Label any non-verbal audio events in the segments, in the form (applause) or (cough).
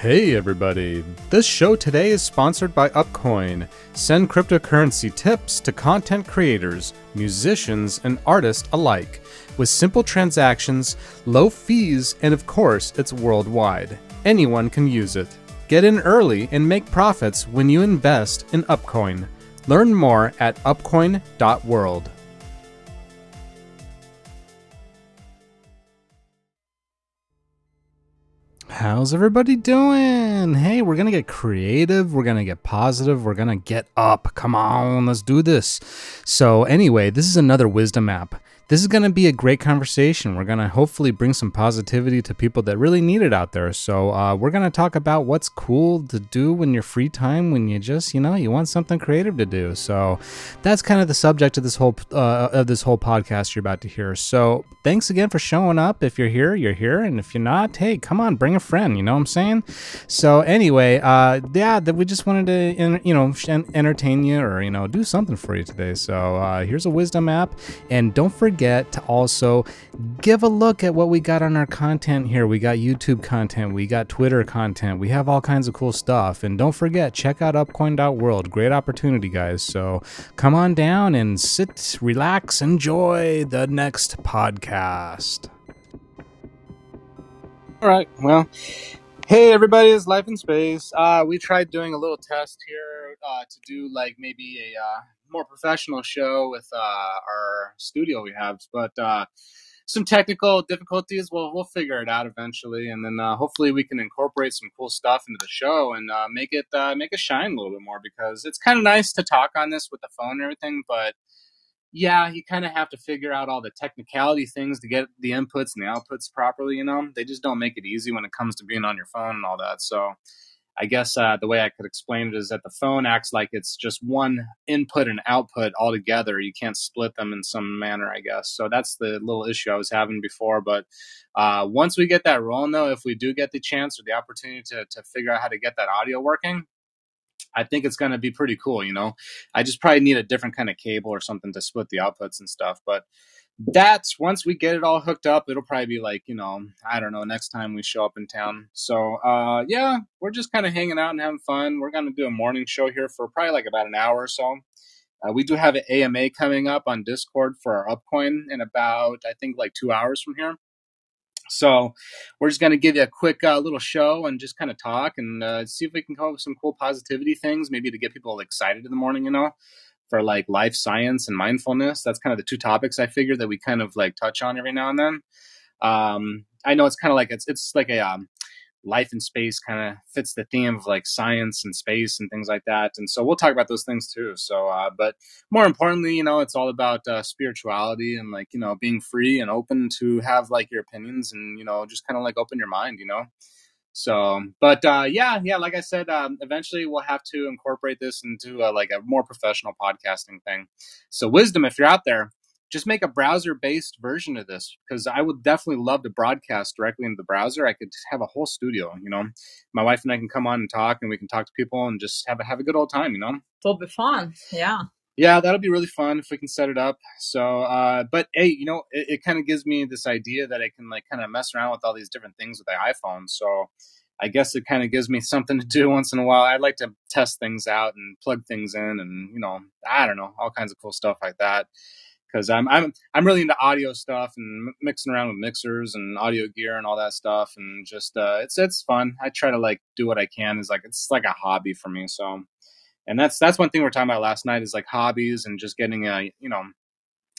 Hey everybody! This show today is sponsored by Upcoin. Send cryptocurrency tips to content creators, musicians, and artists alike. With simple transactions, low fees, and of course, it's worldwide. Anyone can use it. Get in early and make profits when you invest in Upcoin. Learn more at upcoin.world. How's everybody doing? Hey, we're gonna get creative, we're gonna get positive, we're gonna get up. Come on, let's do this. So, anyway, this is another wisdom app this is going to be a great conversation. We're going to hopefully bring some positivity to people that really need it out there. So, uh, we're going to talk about what's cool to do when you're free time, when you just, you know, you want something creative to do. So, that's kind of the subject of this whole uh, of this whole podcast you're about to hear. So, thanks again for showing up. If you're here, you're here, and if you're not, hey, come on, bring a friend. You know what I'm saying? So, anyway, uh, yeah, that we just wanted to, you know, entertain you or you know, do something for you today. So, uh, here's a wisdom app, and don't forget forget to also give a look at what we got on our content here. We got YouTube content, we got Twitter content, we have all kinds of cool stuff. And don't forget, check out upcoin.world. Great opportunity, guys. So come on down and sit, relax, enjoy the next podcast. All right. Well, hey everybody, it's Life in Space. Uh, we tried doing a little test here uh, to do like maybe a uh, more professional show with uh, our studio we have, but uh, some technical difficulties. We'll we'll figure it out eventually, and then uh, hopefully we can incorporate some cool stuff into the show and uh, make it uh, make it shine a little bit more because it's kind of nice to talk on this with the phone and everything, but yeah, you kind of have to figure out all the technicality things to get the inputs and the outputs properly. You know, they just don't make it easy when it comes to being on your phone and all that. So I guess uh, the way I could explain it is that the phone acts like it's just one input and output all together. You can't split them in some manner, I guess. So that's the little issue I was having before. But uh, once we get that rolling, though, if we do get the chance or the opportunity to, to figure out how to get that audio working, I think it's going to be pretty cool. You know, I just probably need a different kind of cable or something to split the outputs and stuff. But that's once we get it all hooked up, it'll probably be like, you know, I don't know, next time we show up in town. So, uh, yeah, we're just kind of hanging out and having fun. We're to do a morning show here for probably like about an hour or so. Uh, we do have an AMA coming up on Discord for our Upcoin in about, I think, like two hours from here. So we're just to give you a quick uh, little show and just kind of talk and uh, see if we can come up with some cool positivity things, maybe to get people excited in the morning, you know for like life science and mindfulness. That's kind of the two topics I figure that we kind of like touch on every now and then. Um, I know it's kind of like it's it's like a um, life in space kind of fits the theme of like science and space and things like that. And so we'll talk about those things too. So, uh, but more importantly, you know, it's all about uh, spirituality and like you know being free and open to have like your opinions and you know just kind of like open your mind, you know. So, but uh, yeah, yeah, like I said, um, eventually we'll have to incorporate this into a, like a more professional podcasting thing. So, wisdom, if you're out there, just make a browser based version of this because I would definitely love to broadcast directly into the browser. I could have a whole studio, you know. My wife and I can come on and talk, and we can talk to people and just have a have a good old time, you know. It'll be fun, yeah yeah, that'll be really fun if we can set it up. So, uh, but hey, you know, it, it kind of gives me this idea that I can like kind of mess around with all these different things with the iPhone. So, I guess it kind of gives me (laughs) something to do once in a while. I'd like to test things out and plug things in, and you know, I don't know, all kinds of cool stuff like that. Because I'm I'm I'm really into audio stuff and mixing around with mixers and audio gear and all that stuff, and just uh, it's it's fun. I try to like do what I can. Is like it's like a hobby for me. So and that's that's one thing we are talking about last night is like hobbies and just getting a uh, you know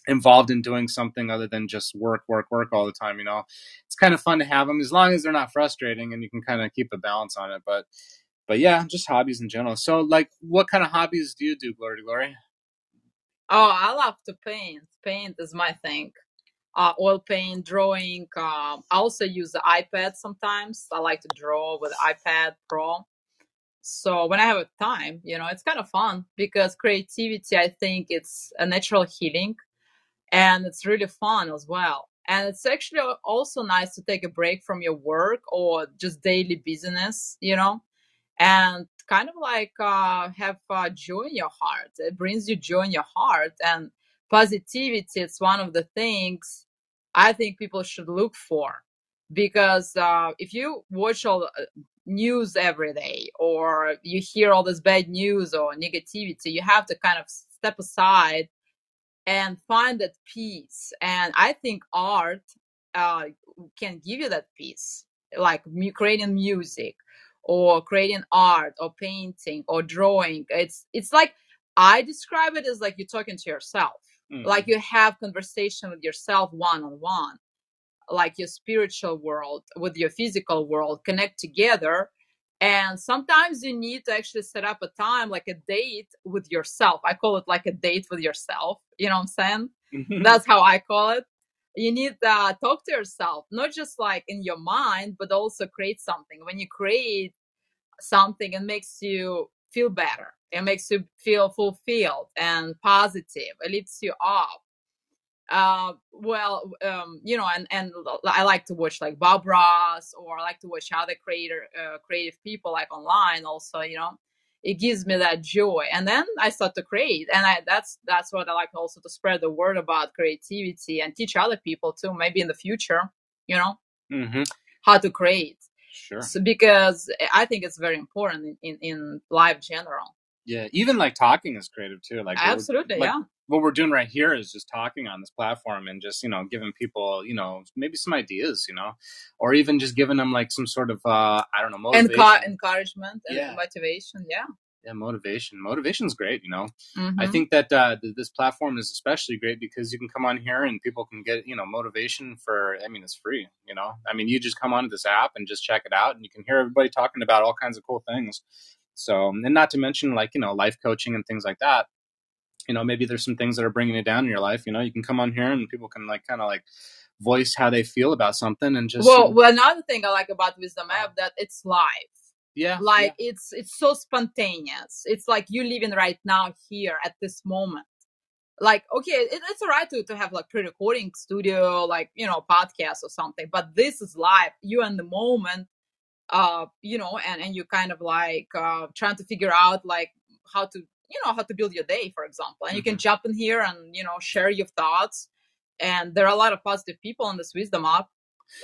involved in doing something other than just work work work all the time you know? It's kind of fun to have them as long as they're not frustrating and you can kind of keep a balance on it but but yeah just hobbies in general. So like what kind of hobbies do you do glory to glory? Oh i love to paint. Paint is my thing. Uh, oil paint drawing um, i also use the ipad sometimes. I like to draw with ipad pro so when I have time, you know, it's kind of fun because creativity, I think it's a natural healing and it's really fun as well. And it's actually also nice to take a break from your work or just daily business, you know, and kind of like uh, have uh, joy in your heart. It brings you joy in your heart and positivity. It's one of the things I think people should look for because uh, if you watch all uh, news every day or you hear all this bad news or negativity you have to kind of step aside and find that peace. And i think art uh, can give you that peace like creating music or creating art or painting or drawing. It's it's like i describe it as like you're talking to yourself. Mm. like you have conversation with yourself one on one like your spiritual world with your physical world connect together and sometimes you need to actually set up a time like a date with yourself. I call it like a date with yourself you know what i'm saying? Mhm. that's how i call it. You need to uh, talk to yourself not just like in your mind but also create something. When you create something it makes you feel better. It makes you feel fulfilled and positive. It lifts you up uh well um you know and and i like to watch like bob ross or i like to watch other creator uh, creative people like online also you know it gives me that joy and then i start to create and i that's that's what i like also to spread the word about creativity and teach other people too maybe in the future you know Mhm. how to create Sure. so because i think it's very important in, in life general Yeah. Even like talking is creative too. Like absolutely like, yeah what we're doing right here is just talking on this platform and just you know giving people you know maybe some ideas you know or even just giving them like some sort of uh i don't know motivation Encour- encouragement and Yeah. motivation yeah yeah motivation motivation's great you know i Mhm. think that uh th- this platform is especially great because you can come on here and people can get you know motivation for i mean it's free you know i mean you just come onto this app and just check it out and you can hear everybody talking about all kinds of cool things so and not to mention like you know life coaching and things like that you know maybe there's some things that are bringing you down in your life you know you can come on here and people can like kind of like voice how they feel about something and just well, well, another thing I like about Wisdom uh-huh. App that it's live. yeah Like it's it's so spontaneous. It's like you living right now here at this moment. Like okay, it, it's alright to to have like pre-recording studio, like you know, podcast or something. But this is live. You in the moment, uh, you know, and and you kind of like uh trying to figure out like how to you know how to build your day, for example. And you can jump in here and you know share your thoughts. And there are a lot of positive people on this Wisdom app.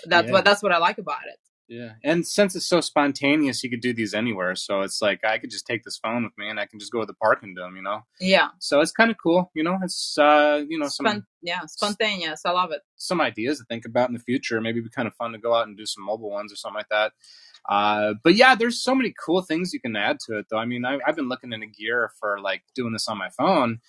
That's Yeah. what that's what I like about it. Yeah, and since it's so spontaneous, you could do these anywhere. So it's like I could just take this phone with me, and I can just go to the park and do them. You know, Yeah. so it's kind of cool. You know, it's uh, you know some yeah, spontaneous. I love it. some ideas to think about in the future. Maybe it'd be kind of fun to go out and do some mobile ones or something like that. Uh, but yeah, there's so many cool things you can add to it, though. I mean, I, I've been looking into gear for like doing this on my phone.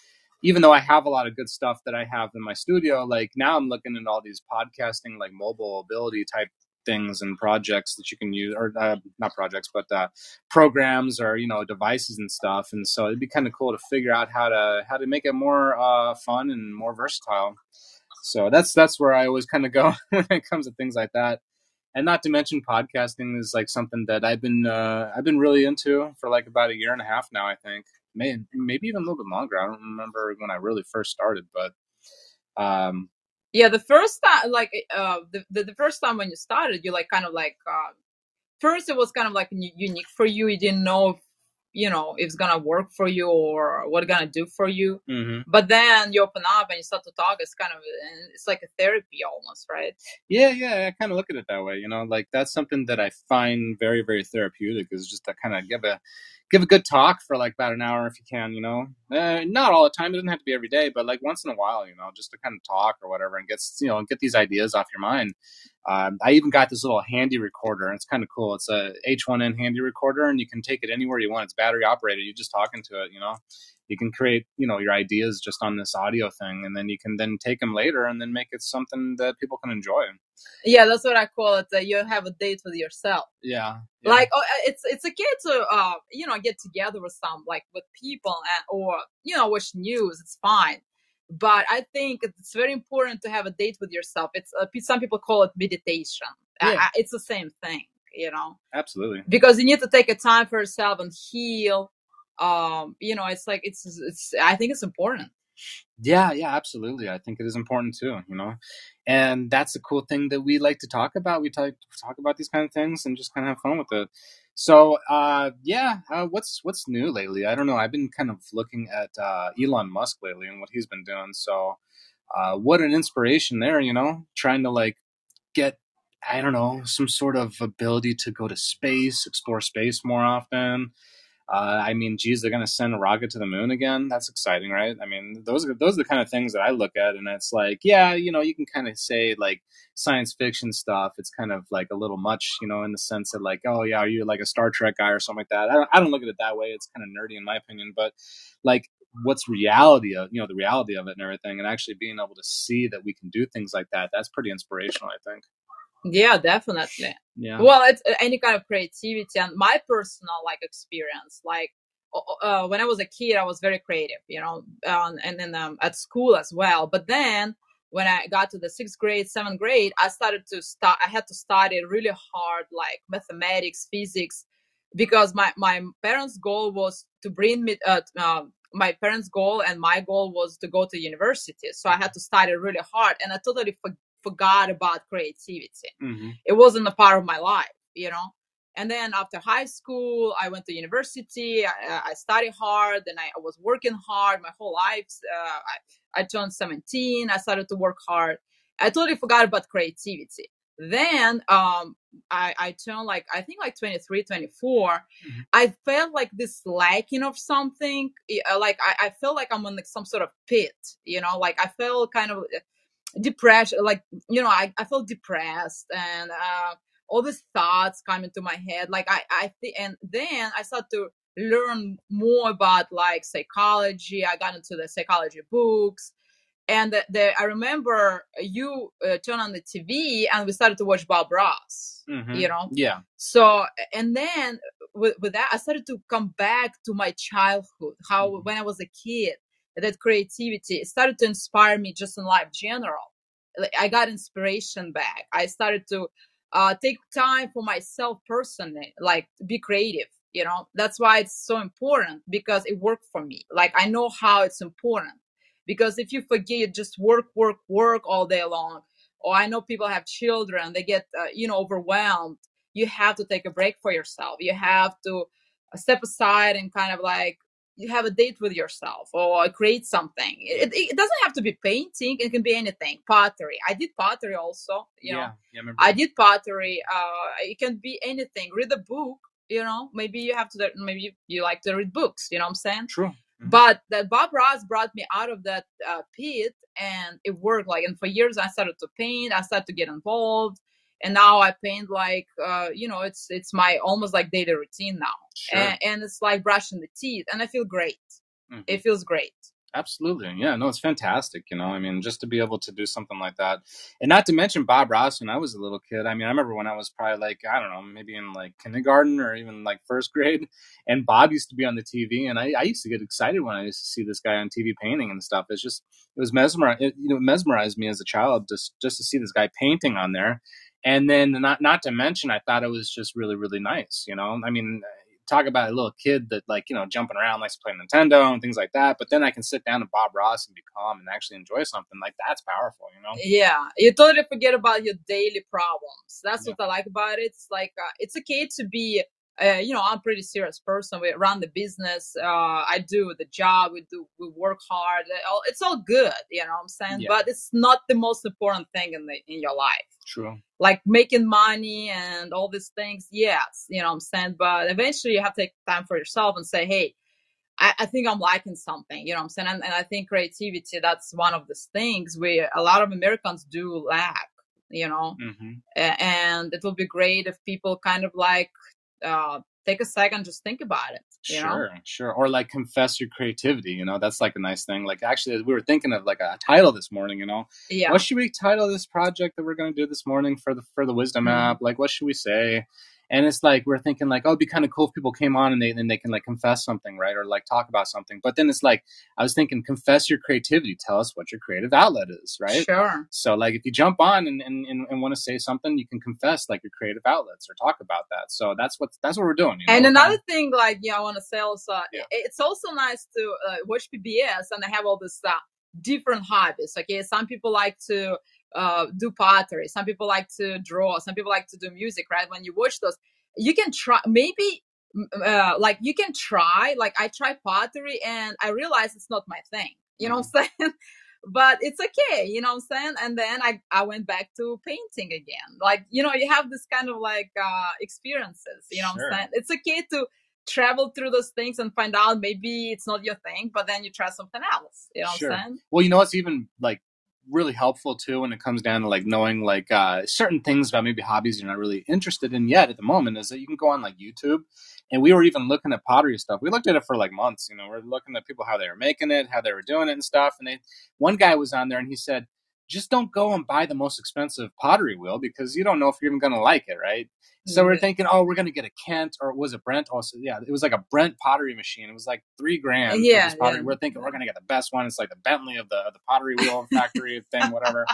Even though I have a lot of good stuff that I have in my studio, like now I'm looking into all these podcasting, like mobile ability type things and projects that you can use, or uh, not projects, but uh, programs or you know devices and stuff. And so it'd be kind of cool to figure out how to how to make it more uh, fun and more versatile. So that's that's where I always kind of go (laughs) when it comes to things like that. And not to mention podcasting is like something that I've been uh, I've been really into for like about a year and a half now. I think May, maybe even a little bit longer. I don't remember when I really first started, but um, Yeah, the first time, like, uh, the, the the first time when you started, you like kind of like, uh, first it was kind of like unique for you. You didn't know, you know, if it's gonna work for you or what it's gonna do for you. mhm. But then you open up and you start to talk. It's kind of, it's like a therapy almost, right? yeah, yeah, I kind of look at it that way. You know, like that's something that I find very very therapeutic is just to kind of give a give a good talk for like about an hour if you can. You know, uh, not all the time. It doesn't have to be every day, but like once in a while. You know, just to kind of talk or whatever and get you know get these ideas off your mind. Um, I even got this little handy recorder, and it's kind of cool. It's a H1N handy recorder, and you can take it anywhere you want. It's battery operated. You're just talking to it, you know. You can create, you know, your ideas just on this audio thing, and then you can then take them later and then make it something that people can enjoy. Yeah, that's what I call it. That you have a date with yourself. Yeah, yeah. like oh, uh, it's it's okay to uh you know get together with some like with people and or you know watch news it's fine but i think it's very important to have a date with yourself it's uh, some people call it meditation Yeah. it's the same thing you know absolutely. because you need to take a time for yourself and heal um you know it's like it's it's i think it's important Yeah, yeah, absolutely. I think it is important too, you know. And that's the cool thing that we like to talk about. We talk talk about these kind of things and just kind of have fun with it. So, uh, yeah, uh, what's what's new lately? I don't know. I've been kind of looking at uh, Elon Musk lately and what he's been doing. So, uh, what an inspiration there, you know, trying to like get I don't know, some sort of ability to go to space, explore space more often. Uh, I mean, geez, they're going to send a rocket to the moon again. That's exciting, right? I mean, those are those are the kind of things that I look at, and it's like, yeah, you know, you can kind of say like science fiction stuff. It's kind of like a little much, you know, in the sense that like, oh yeah, are you like a Star Trek guy or something like that? I don't, I don't look at it that way. It's kind of nerdy in my opinion, but like what's reality of you know the reality of it and everything and actually being able to see that we can do things like that that's pretty inspirational i think yeah definitely. Yeah. Well it's uh, any kind of creativity and my personal like experience like uh, when i was a kid i was very creative you know um, and then um, at school as well. But then when i got to the sixth grade seventh grade i started to start i had to study really hard like mathematics physics because my my parents goal was to bring me uh, uh, my parents goal and my goal was to go to university. So i had to study really hard and i totally for- forgot about creativity mm-hmm. it wasn't a part of my life you know and then after high school i went to university i, I studied hard and I, I, was working hard my whole life uh, I, I turned 17 i started to work hard i totally forgot about creativity then um I, I turned like I think like 23, 24. Mm-hmm. I felt like this lacking of something. Uh, like I, I felt like I'm in like some sort of pit, you know, like I felt kind of depressed, like, you know, I, I felt depressed and uh, all these thoughts come into my head. Like I, I th- and then I started to learn more about like psychology. I got into the psychology books and the, the, I remember you uh, turned on the TV and we started to watch Bob Ross. Mm-hmm. You know, yeah. So and then with, with that, I started to come back to my childhood. How mm-hmm. when I was a kid, that creativity started to inspire me just in life general. I got inspiration back. I started to uh, take time for myself personally, like be creative. You know, that's why it's so important because it worked for me. Like I know how it's important because if you forget just work work work all day long or i know people have children they get uh, you know overwhelmed you have to take a break for yourself you have to uh, step aside and kind of like you have a date with yourself or create something. It, it doesn't have to be painting it can be anything. Pottery. I did pottery also you know. Yeah, yeah, i did pottery uh it can be anything. Read a book you know. Maybe you have to maybe you like to read books you know what i'm saying? True. Mm-hmm. But that Bob Ross brought me out of that uh, pit, and it worked. Like, and for years I started to paint. I started to get involved, and now I paint like, uh, you know, it's it's my almost like daily routine now, sure. and, and, it's like brushing the teeth, and I feel great. Mm-hmm. It feels great. Absolutely. Yeah, no, it's fantastic. You know, I mean, just to be able to do something like that. And not to mention Bob Ross when I was a little kid. I mean, I remember when I was probably like, I don't know, maybe in like kindergarten or even like first (laughs) grade. And Bob used to be on the TV. And I, I used to get excited when I used to see this guy on TV painting and stuff. It's just, it was mesmerized, it, you know, it mesmerized me as a child just, just to see this guy painting on there. And then not, not to mention, I thought it was just really, really nice. You know, I mean, talk about a little kid that like you know jumping around likes to play Nintendo and things like that. But then I can sit down and Bob Ross and be calm and actually enjoy something like that's powerful, you know. Yeah, you totally forget about your daily problems. That's yeah. what I like about it. It's like uh, it's okay to be. Uh, you know, I'm a pretty serious person. We run the business. Uh, I do the job. We do. We work hard. It's all good. You know what I'm saying? Yeah. But it's not the most important thing in the in your life. True like making money and all these things yes you know what i'm saying but eventually you have to take time for yourself and say hey I, I think i'm liking something you know what i'm saying and, and, i think creativity that's one of these things where a lot of americans do lack you know mm-hmm. and it will be great if people kind of like uh, take a second, just think about it. sure, know? sure. Or like confess your creativity. You know, that's like a nice thing. Like actually, we were thinking of like a title this morning. You know, yeah. What should we title this project that we're going to do this morning for the for the Wisdom mm-hmm. app? Like, what should we say? And it's like we're thinking like oh it'd be kind of cool if people came on and they and they can like confess something right? Or like talk about something. But then it's like i was thinking confess your creativity. Tell us what your creative outlet is right? Sure. So like if you jump on and and, and, and want to say something you can confess like your creative outlets or talk about that. So that's what that's what we're doing you know? and another thing like yeah i want to say also yeah. it's also nice to uh, watch pbs and they have all this uh, different hobbies okay some people like to uh, do pottery. Some people like to draw. Some people like to do music, right? When you watch those, you can try, maybe uh, like you can try, like I try pottery and I realize it's not my thing. You know what I'm mm-hmm. saying? (laughs) but it's okay, you know what I'm saying? And then I, I went back to painting again. Like, you know, you have this kind of like uh experiences, you know Sure. what I'm saying? It's okay to travel through those things and find out maybe it's not your thing, but then you try something else. You know Sure. what I'm saying? Well, you know what's even like really helpful too when it comes down to like knowing like uh, certain things about maybe hobbies you're not really interested in yet at the moment is that you can go on like YouTube and we were even looking at pottery stuff. We looked at it for like months, you know, we're looking at people how they were making it, how they were doing it and stuff. And they one guy was on there and he said, just don't go and buy the most expensive pottery wheel because you don't know if you're even gonna like it, right? So we're thinking, oh, we're gonna get a Kent or was it Brent? Also, yeah, it was like a Brent pottery machine. It was like three grand. Yeah, yeah. We're thinking we're gonna get the best one. It's like the Bentley of the of the pottery wheel (laughs) factory thing, whatever.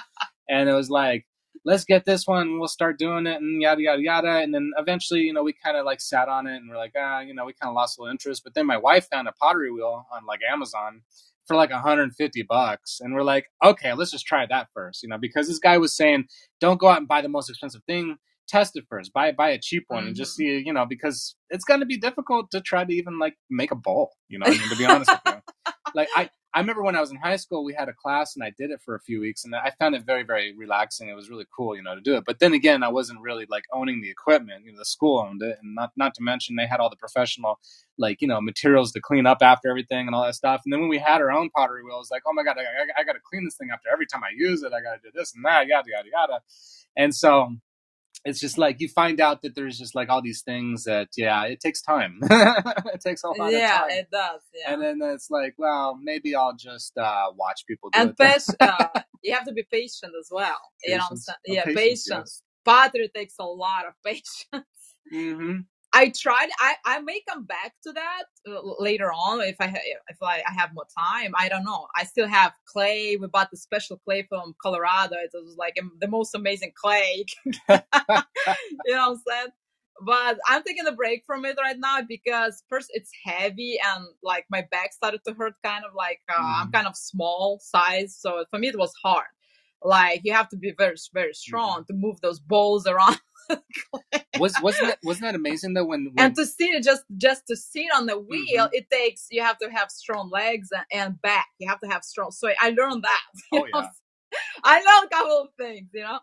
And it was like, let's get this one. We'll start doing it, and yada yada yada. And then eventually, you know, we kind of like sat on it, and we're like, ah, you know, we kind of lost a little interest. But then my wife found a pottery wheel on like Amazon for like 150 bucks and we're like okay let's just try that first you know because this guy was saying don't go out and buy the most expensive thing test it first buy buy a cheap one and just mm-hmm. see you know because it's going to be difficult to try to even like make a bowl you know i mean to be honest with you. Like i i remember when i was in high school we had a class and i did it for a few weeks and i found it very very relaxing. It was really cool you know to do it. But then again i wasn't really like owning the equipment. You know the school owned it and not not to mention they had all the professional like you know materials to clean up after everything and all that stuff. And then when we had our own pottery wheel it's like oh my god i, I, I got to clean this thing after every time i use it i got to do this and that yada yada yada. And so it's just like you find out that there's just like all these things that yeah it takes time (laughs) it takes a lot yeah, of time Yeah, it does. Yeah. and then it's like well maybe i'll just uh watch people do and it patient, uh, you have to be patient as well. You know what I'm saying? Oh, Yeah, patience, patience. Pottery takes a lot of (laughs) patience. hmm I tried. I, I may come back to that uh, later on if I if I, I have more time. I don't know. I still have clay. We bought the special clay from Colorado. It was like um, the most amazing clay. (laughs) you (laughs) know what I'm saying? But I'm taking a break from it right now because first it's heavy and like my back started to hurt. Kind of like uh, I'm Mhm. kind of small size, so for me it was hard. Like you have to be very very strong to move those balls around. (laughs) was wasn't that wasn't that amazing though when, when and to sit just just to sit on the wheel mm-hmm. it takes you have to have strong legs and, and back. You have to have strong so i learned that. (laughs) Oh, yeah. i learned a couple of things you know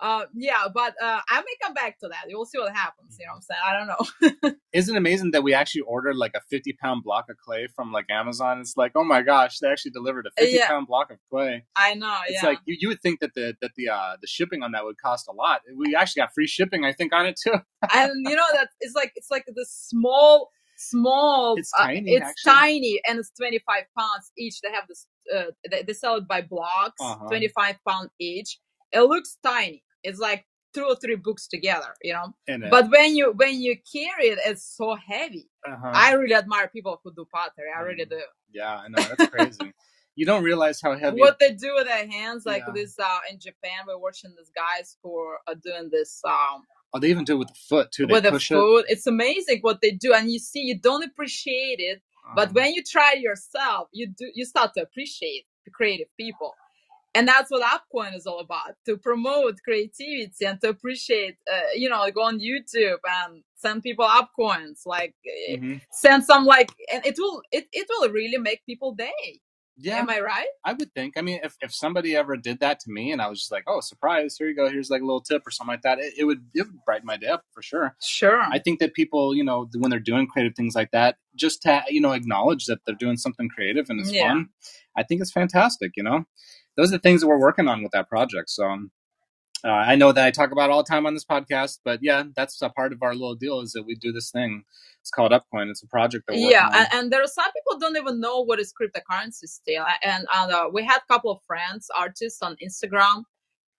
uh yeah but uh i may come back to that. You'll see what happens you know what i'm saying? I don't know. (laughs) Isn't it amazing that we actually ordered like a 50 pound block of clay from like amazon? It's like oh my gosh they actually delivered a 50 Yeah. pound block of clay. I know it's yeah. like you, you would think that the that the uh the shipping on that would cost a lot. We actually got free shipping i think on it too. (laughs) And you know that it's like it's like the small small It's uh, tiny, it's actually. tiny and it's 25 pounds each. They have this uh, they, they sell it by blocks Uh-huh. 25 pound each. It looks tiny it's like two or three books together you know? But when you when you carry it it's so heavy. Uh-huh. i really admire people who do pottery. I really Mm. do. Yeah i know that's crazy. (laughs) You don't realize how heavy what they do with their hands like Yeah. this uh in japan we're watching these guys who are doing this um oh they even do it with the foot too. They with the push food it's amazing what they do and you see you don't appreciate it it but Uh-huh. when you try it yourself you do you start to appreciate the creative people and that's what upcoin is all about to promote creativity and to appreciate uh, you know go on youtube and send people upcoins like uh, Mhm. send some like and it will it, it will really make people day yeah am i right I would think. I mean, if, if somebody ever did that to me and I was just like, oh, surprise, here you go, here's like a little tip or something like that, it, it would it would brighten my day up for sure. sure I think that people, you know, when they're doing creative things like that, just to, you know, acknowledge that they're doing something creative and it's Yeah. fun, I think it's fantastic, you know? Those are the things that we're working on with that project. So uh, I know that I talk about all the time on this podcast, but yeah, that's a part of our little deal is that we do this thing. It's called Upcoin. It's a project that we're yeah and, and there are some people don't even know what is cryptocurrency still and uh, we had a couple of friends artists on instagram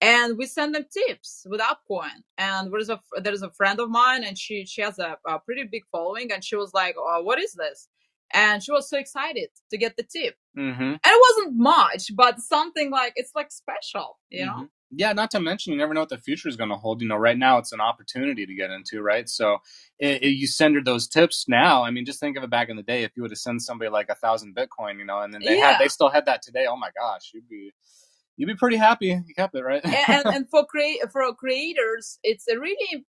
and we send them tips with upcoin and there's a there's a friend of mine and she she has a, a pretty big following and she was like oh, what is this and she was so excited to get the tip hmm and it wasn't much but something like it's like special you know Mhm. Yeah, not to mention, you never know what the future is going to hold. You know, right now it's an opportunity to get into, right? So i i you send her those tips now. I mean, just think of it back in the day. If you would have sent somebody like a thousand Bitcoin, you know, and then they Yeah. had, they still had that today. Oh my gosh, you'd be, you'd be pretty happy. You kept it, right? and, and, for create for creators it's a really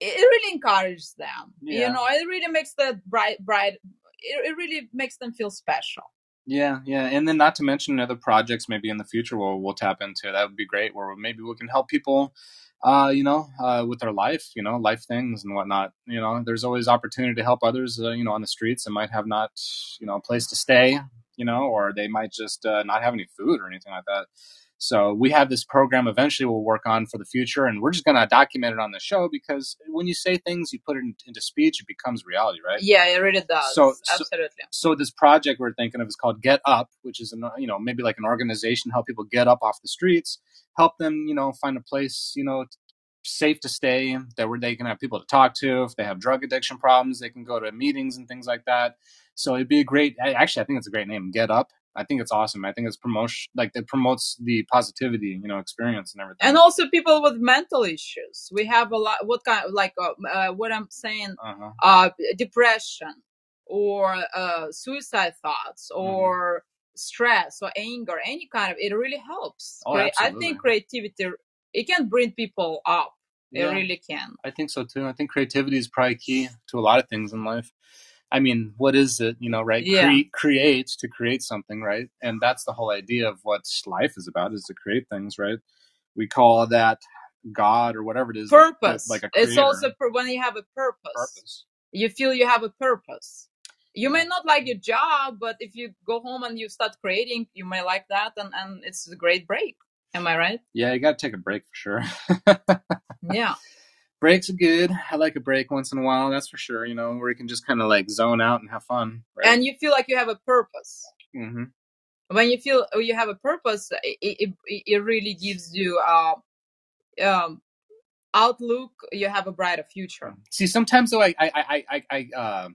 it really encourages them (laughs) Yeah. you know it really makes the bright bright it, it really makes them feel special Yeah, yeah, and then not to mention other projects maybe in the future we'll we'll tap into. That would be great. Where maybe we can help people, uh, you know, uh, with their life, you know, life things and whatnot. You know, there's always opportunity to help others, uh, you know, on the streets and might have not, you know, a place to stay, you know, or they might just uh, not have any food or anything like that. So we have this program eventually we'll work on for the future, and we're just going to document it on the show because when you say things, you put it into speech, it becomes reality, right? Yeah, it really does. So, absolutely. So, so this project we're thinking of is called Get Up, which is an, you know maybe like an organization help people get up off the streets, help them you know find a place you know safe to stay that where they can have people to talk to if they have drug addiction problems they can go to meetings and things like that so it'd be a great actually i think it's a great name get up I think it's awesome. I think it's promotion, like it promotes the positivity, you know, experience and everything. And also people with mental issues. We have a lot. What kind of like uh, uh, what I'm saying? Uh-huh. Uh, depression or uh, suicide thoughts mm-hmm. or mm-hmm. stress or anger, any kind of. It really helps. Oh, I think creativity it can bring people up. It yeah, really can. I think so too. I think creativity is probably key to a lot of things in life. I mean, what is it, you know, right? Yeah. Cre- create to create something, right? And that's the whole idea of what life is about is to create things, right? We call that God or whatever it is. Purpose. Like, like a it's also when you have a purpose. Purpose. You feel you have a purpose. You may not like your job, but if you go home and you start creating, you may like that, and, and it's a great break. Am I right? Yeah, you got to take a break for sure. (laughs) yeah breaks are good. I like a break once in a while, that's for sure. You know, where you can just kind of like zone out and have fun. Right? And you feel like you have a purpose. Mm-hmm. When you feel you have a purpose, it, it, it really gives you uh, um, outlook. You have a brighter future. See, sometimes though, I I I I I, uh,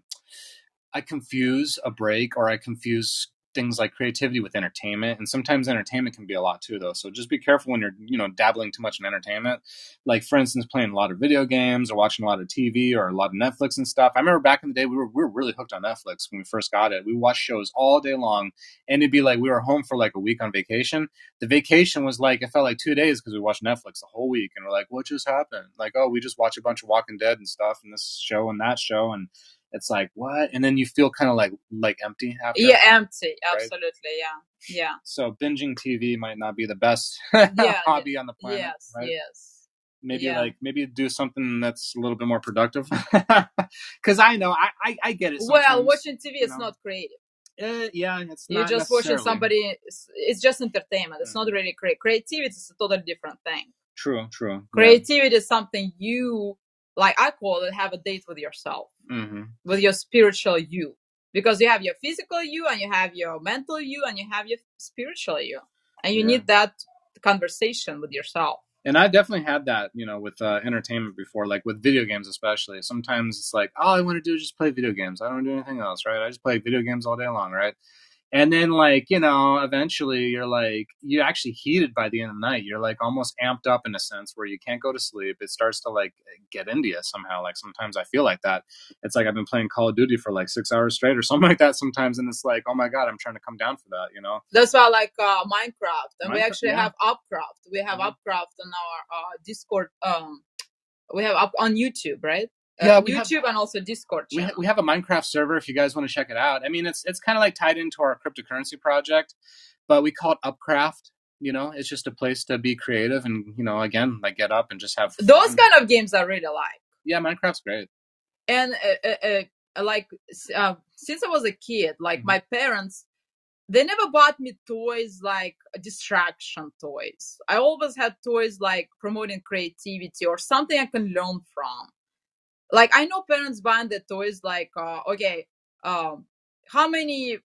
I confuse a break or I confuse things like creativity with entertainment and sometimes entertainment can be a lot too though. So just be careful when you're you know dabbling too much in entertainment. Like for instance playing a lot of video games or watching a lot of tv or a lot of netflix and stuff. I remember back in the day we were, we were really hooked on netflix when we first got it. We watched shows all day long and it'd be like we were home for like a week on vacation. The vacation was like it felt like two days because we watched netflix the whole week and we're like what just happened? Like oh we just watched a bunch of walking dead and stuff and this show and that show and it's like what and then you feel kind of like like empty after yeah empty absolutely yeah yeah so binging tv might not be the best (laughs) yeah, hobby on the planet yes right? yes maybe yeah. like maybe do something that's a little bit more productive (laughs) because i know I, I, I get it well watching tv is know? not creative uh, yeah, it's you're just watching somebody. It's, it's, just entertainment. It's mm not really create. Creativity is a totally different thing. True, true. Creativity yeah. is something you like I call it, have a date with yourself, mm-hmm. with your spiritual you. Because you have your physical you and you have your mental you and you have your spiritual you. And you yeah. need that conversation with yourself. And I definitely had that, you know, with uh, entertainment before, like with video games, especially. Sometimes it's like, all I want to do is just play video games. I don't do anything else, right? I just play video games all day long, right? And then like you know eventually you're like you're actually heated by the end of the night. You're like almost amped up in a sense where you can't go to sleep. It starts to like get into you somehow. Like sometimes i feel like that. It's like i've been playing call of duty for like six hours straight or (laughs) something like that sometimes and it's like oh my god i'm trying to come down for that you know? That's why I like uh, minecraft and minecraft, we actually yeah. have upcraft. We have mm-hmm. upcraft on our uh, discord um we have up on youtube right yeah, uh, YouTube have, and also Discord. We, ha- we have a Minecraft server if you guys want to check it out. I mean, it's it's kind of like tied into our cryptocurrency project, but we call it Upcraft. You know, it's just a place to be creative and you know, again, like get up and just have fun. those kind of games I really like. Yeah, Minecraft's great. And uh, uh, uh like uh, since I was a kid, like mm-hmm. my parents, they never bought me toys like distraction toys. I always had toys like promoting creativity or something I can learn from like i know parents buying the toys like uh, okay um how many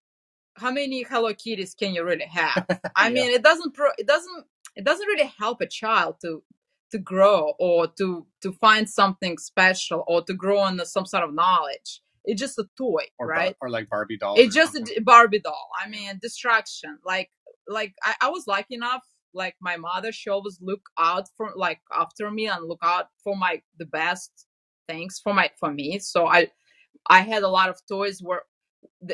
how many hello kitties can you really have? (laughs) I yeah. mean it doesn't pro- it doesn't it doesn't really help a child to to grow or to to find something special or to grow on some sort of knowledge. It's just a toy or right? bar- or like barbie doll it's just something. a barbie doll. I mean distraction. Like like I, I was lucky enough like my mother she always look out for like after me and look out for my the best things for my for me. So I I had a lot of toys where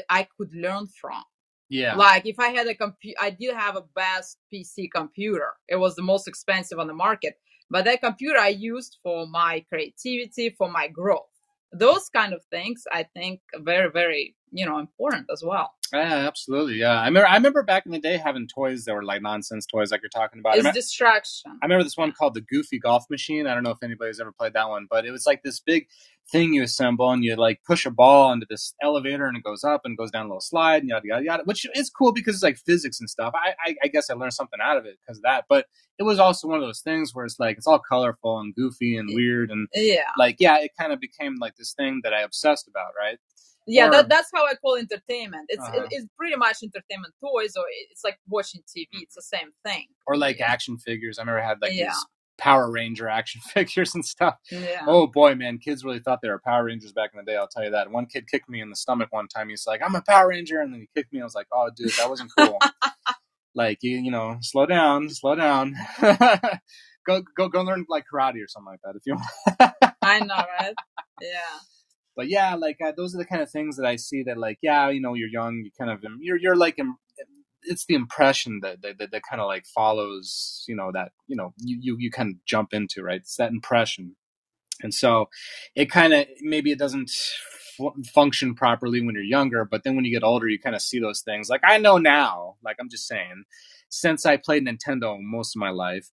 I could learn from. Yeah. Like if I had a computer, I did have a best PC computer. It was the most expensive on the market, but that computer I used for my creativity, for my growth. Those kind of things, I think, very, very you know important as well. Yeah, absolutely. Yeah, I remember. I remember back in the day having toys that were like nonsense toys, like you're talking about. I It's me- distraction. I remember this one called the Goofy Golf Machine. I don't know if anybody's ever played that one, but it was like this big thing you assemble and you like push a ball into this elevator and it goes up and goes down a little slide and yada yada yada, which is cool because it's like physics and stuff. I I, I guess I learned something out of it because of that, but it was also one of those things where it's like it's all colorful and goofy and weird and Yeah, like yeah, it kind of became like this thing that I obsessed about, right? Yeah. Or- that, that's how I call entertainment. It's Uh-huh. it, it's pretty much entertainment toys, or it's like watching TV. It's the same thing. Or like Yeah. action figures. I remember I had like Yeah. these Power Ranger action (laughs) figures and stuff. Yeah. Oh boy, man, kids really thought they were Power Rangers back in the day. I'll tell you that. One kid kicked me in the stomach one time. He's like, "I'm a Power Ranger," and then he kicked me. I was like, "Oh, dude, that wasn't cool." (laughs) like you, you know, slow down, slow down. (laughs) go, go, go learn like karate or something like that if you want. I know, right? Yeah. But yeah, like uh, those are the kind of things that I see that like, yeah, you know, you're young, you kind of, you're, you're like, it's the impression that that, that, that kind of like follows, you know, that you know, you you, you kind of jump into right. It's that impression, and so it kind of maybe it doesn't function properly when you're younger, but then when you get older, you kind of see those things. Like I know now, like I'm just saying, since I played Nintendo most of my life.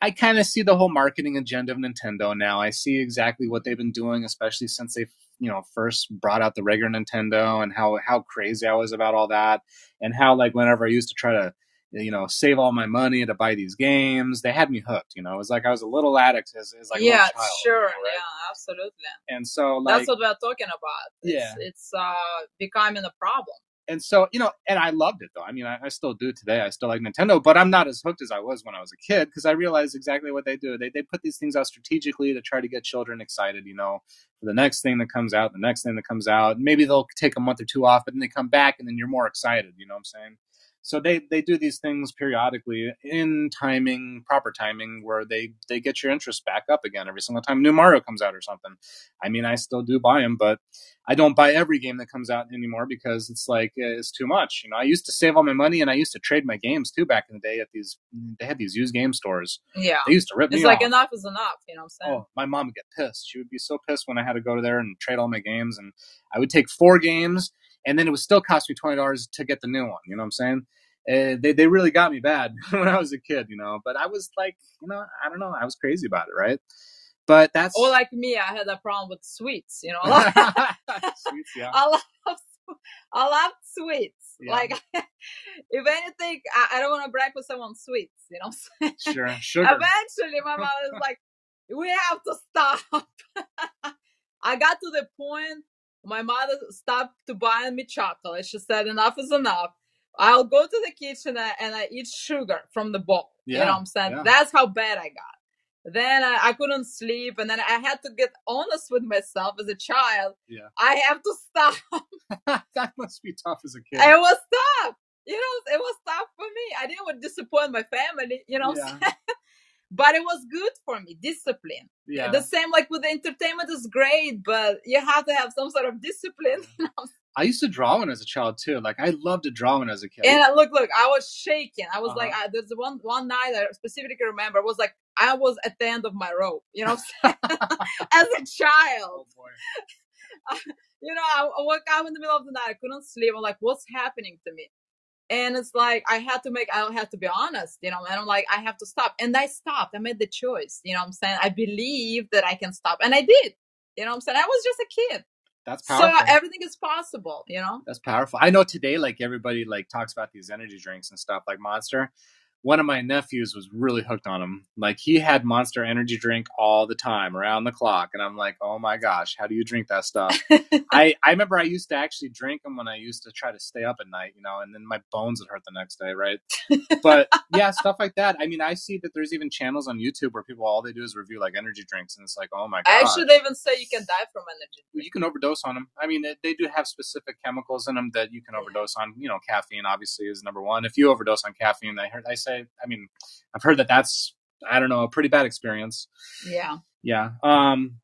I kind of see the whole marketing agenda of Nintendo now. I see exactly what they've been doing, especially since they, you know, first brought out the regular Nintendo and how how crazy I was about all that, and how like whenever I used to try to, you know, save all my money to buy these games, they had me hooked. You know, it was like I was a little addict as, as like yeah, child. you sure. know, right? Yeah, absolutely. And so like That's what we're talking about. It's, Yeah. It's uh, becoming a problem. And so you know and i loved it though. I mean I, I still do today. I still like nintendo but i'm not as hooked as i was when i was a kid because i realized exactly what they do. They, they put these things out strategically to try to get children excited you know for the next thing that comes out the next thing that comes out. Maybe they'll take a month or two off but then they come back and then you're more excited you know what i'm saying so they they do these things periodically in timing proper timing where they they get your interest back up again every single time new mario comes out or something i mean i still do buy them but I don't buy every game that comes out anymore because it's like uh, it's too much. You know, I used to save all my money and I used to trade my games too back in the day at these. They had these used game stores. Yeah. They used to rip It's me like off. enough is enough, you know what I'm saying? Oh, my mom would get pissed. She would be so pissed when I had to go to there and trade all my games, and I would take four games, and then it would still cost me twenty dollars to get the new one. You know what I'm saying? Uh, they they really got me bad (laughs) when I was a kid, you know. But I was like, you know, I don't know, I was crazy about it, right? But that's Or like me, I had a problem with sweets, you know. (laughs) Sweets, yeah. I love I love sweets. Yeah. Like (laughs) if anything, I, I don't want to brag with someone sweets, you know. Sure, sugar. Eventually, my mom was like, "We have to stop." I got to the point. My mother stopped to buy me chocolate. She said, "Enough is enough." I'll go to the kitchen and I eat sugar from the bowl. you know what I'm saying? yeah. That's how bad I got. Then I, I couldn't sleep, and then I had to get honest with myself as a child. Yeah. I have to stop. (laughs) (laughs) that must be tough as a kid. It was tough. You know, it was tough for me. I didn't want to disappoint my family, you know what I'm Yeah. (laughs) But it was good for me, discipline. yeah. The same like with the entertainment is great, but you have to have some sort of discipline. (laughs) I used to draw when as a child too. Like I loved to draw when as a kid. And uh, look, look, I was shaking. I was Uh-huh. like, I, there's one one night I specifically remember. It was like I was at the end of my rope. You know, what I'm (laughs) saying? (laughs) as a child. oh boy. you know, I, I woke up in the middle of the night. I couldn't sleep. I'm like, what's happening to me? And it's like I had to make. I had to be honest, you know. And I'm like, I have to stop. And I stopped. I made the choice. You know, what I'm saying. I believe that I can stop, and I did. You know, what I'm saying. I was just a kid, That's uh, powerful. so everything is possible. You know. That's powerful. I know today, like everybody like talks about these energy drinks and stuff, like Monster. One of my nephews was really hooked on them. Like he had Monster energy drink all the time, around the clock, and I'm like, oh my gosh, how do you drink that stuff? (laughs) I I remember I used to actually drink them when I used to try to stay up at night, you know, and then my bones would hurt the next day, right? But (laughs) yeah, stuff like that. I mean, I see that there's even channels on YouTube where people all they do is review like energy drinks, and it's like, oh my god. Actually, they even say you can die from energy. you can overdose on them. I mean, they, they do have specific chemicals in them that you can overdose on. You know, caffeine obviously is number one. If you overdose on caffeine, I heard I say, I mean, I've heard that that's I don't know a pretty bad experience. Yeah. Yeah, um,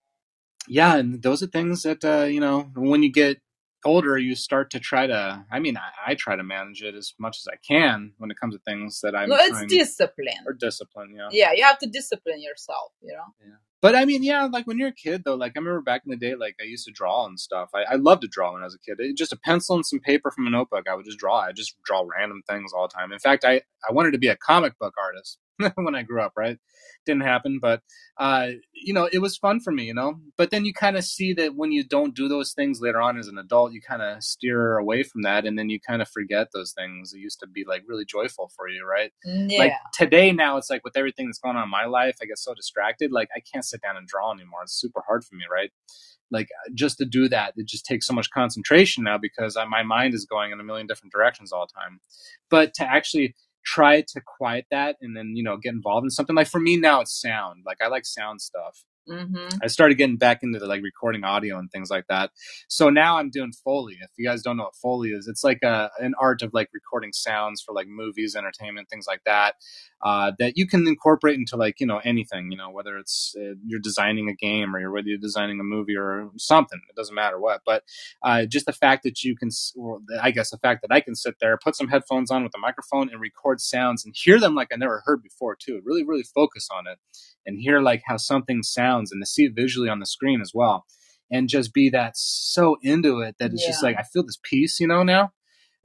yeah, and those are things that uh, you know when you get older, you start to try to. I mean, I, I try to manage it as much as I can when it comes to things that I'm no, it's discipline. or discipline. Yeah. Yeah, you have to discipline yourself. You know. But I mean, yeah, like when you're a kid though, like I remember back in the day, like I used to draw and stuff. I, I loved to draw when I was a kid. It, just a pencil and some paper from a notebook. I would just draw. I just draw random things all the time. In fact, I, I wanted to be a comic book artist (laughs) when I grew up, right? Didn't happen, but uh, you know, it was fun for me, you know. But then you kind of see that when you don't do those things later on as an adult, you kind of steer away from that, and then you kind of forget those things that used to be like really joyful for you, right? Yeah. Like today, now it's like with everything that's going on in my life, I get so distracted. Like I can't sit down and draw anymore. It's super hard for me, right? Like uh, just to do that, it just takes so much concentration now because I, my mind is going in a million different directions all the time. But to actually try to quiet that and then you know get involved in something like for me now it's sound like i like sound stuff mm-hmm. I started getting back into the like recording audio and things like that. So now I'm doing Foley. If you guys don't know what Foley is, it's like a, an art of like recording sounds for like movies, entertainment, things like that, uh, that you can incorporate into like, you know, anything, you know, whether it's uh, you're designing a game or you're, whether you're designing a movie or something, it doesn't matter what. But uh, just the fact that you can, well, I guess the fact that I can sit there, put some headphones on with a microphone and record sounds and hear them like I never heard before too. Really, really focus on it and hear like how something sounds and to see it visually on the screen as well and just be that so into it that it's just like I feel this peace, you know. Now,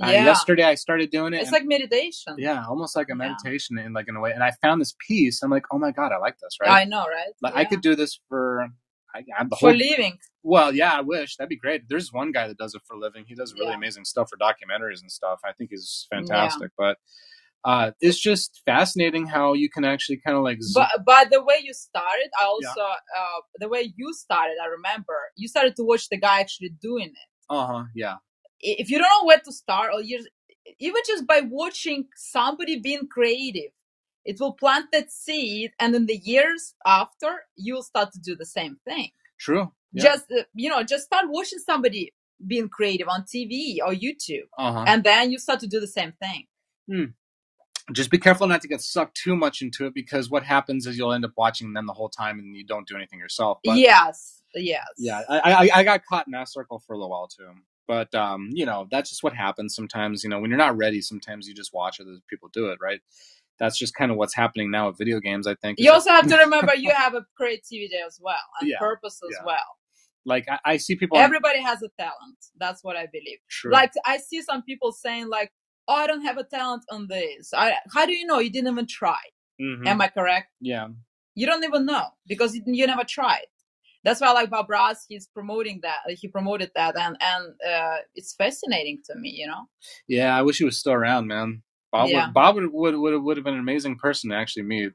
uh, Yeah. yesterday I started doing it. It's and- like meditation. yeah, almost like a Yeah. meditation in like in a way, and I found this peace. I'm like, oh my god, I like this, right? I know, right? like I could do this for. I, I'm the for whole, living. well, yeah, I wish that'd be great. There's one guy that does it for a living. He does really Yeah. amazing stuff for documentaries and stuff. I think he's fantastic. But uh, it's just fascinating how you can actually kind of like. But but the way you started, I also uh, the way you started, I remember you started to watch the guy actually doing it. uh huh. Yeah. If you don't know where to start, or you even just by watching somebody being creative, it will plant that seed, and in the years after, you'll start to do the same thing. True. Yeah. Just uh, you know, just start watching somebody being creative on TV or YouTube, uh huh. and then you start to do the same thing. Just be careful not to get sucked too much into it because what happens is you'll end up watching them the whole time and you don't do anything yourself. But yes, yes, yeah, I, I I got caught in that circle for a little while too. But um, you know, that's just what happens sometimes. You know, when you're not ready, sometimes you just watch other people do it, right? That's just kind of what's happening now with video games. I think. You also have to remember you (laughs) have a creativity as well and Yeah, purpose as yeah. well. like I, I see people. on- Everybody has a talent. That's what I believe. True. Like I see some people saying like, "Oh, I don't have a talent on this." I, how do you know? You didn't even try. Mhm. Am I correct? yeah, You don't even know because you, never tried. That's why I like Bob Ross. He's promoting that. He promoted that, and and uh, it's fascinating to me. You know. yeah. I wish he was still around, man. Bob Yeah. would, Bob would would would would have been an amazing person to actually meet.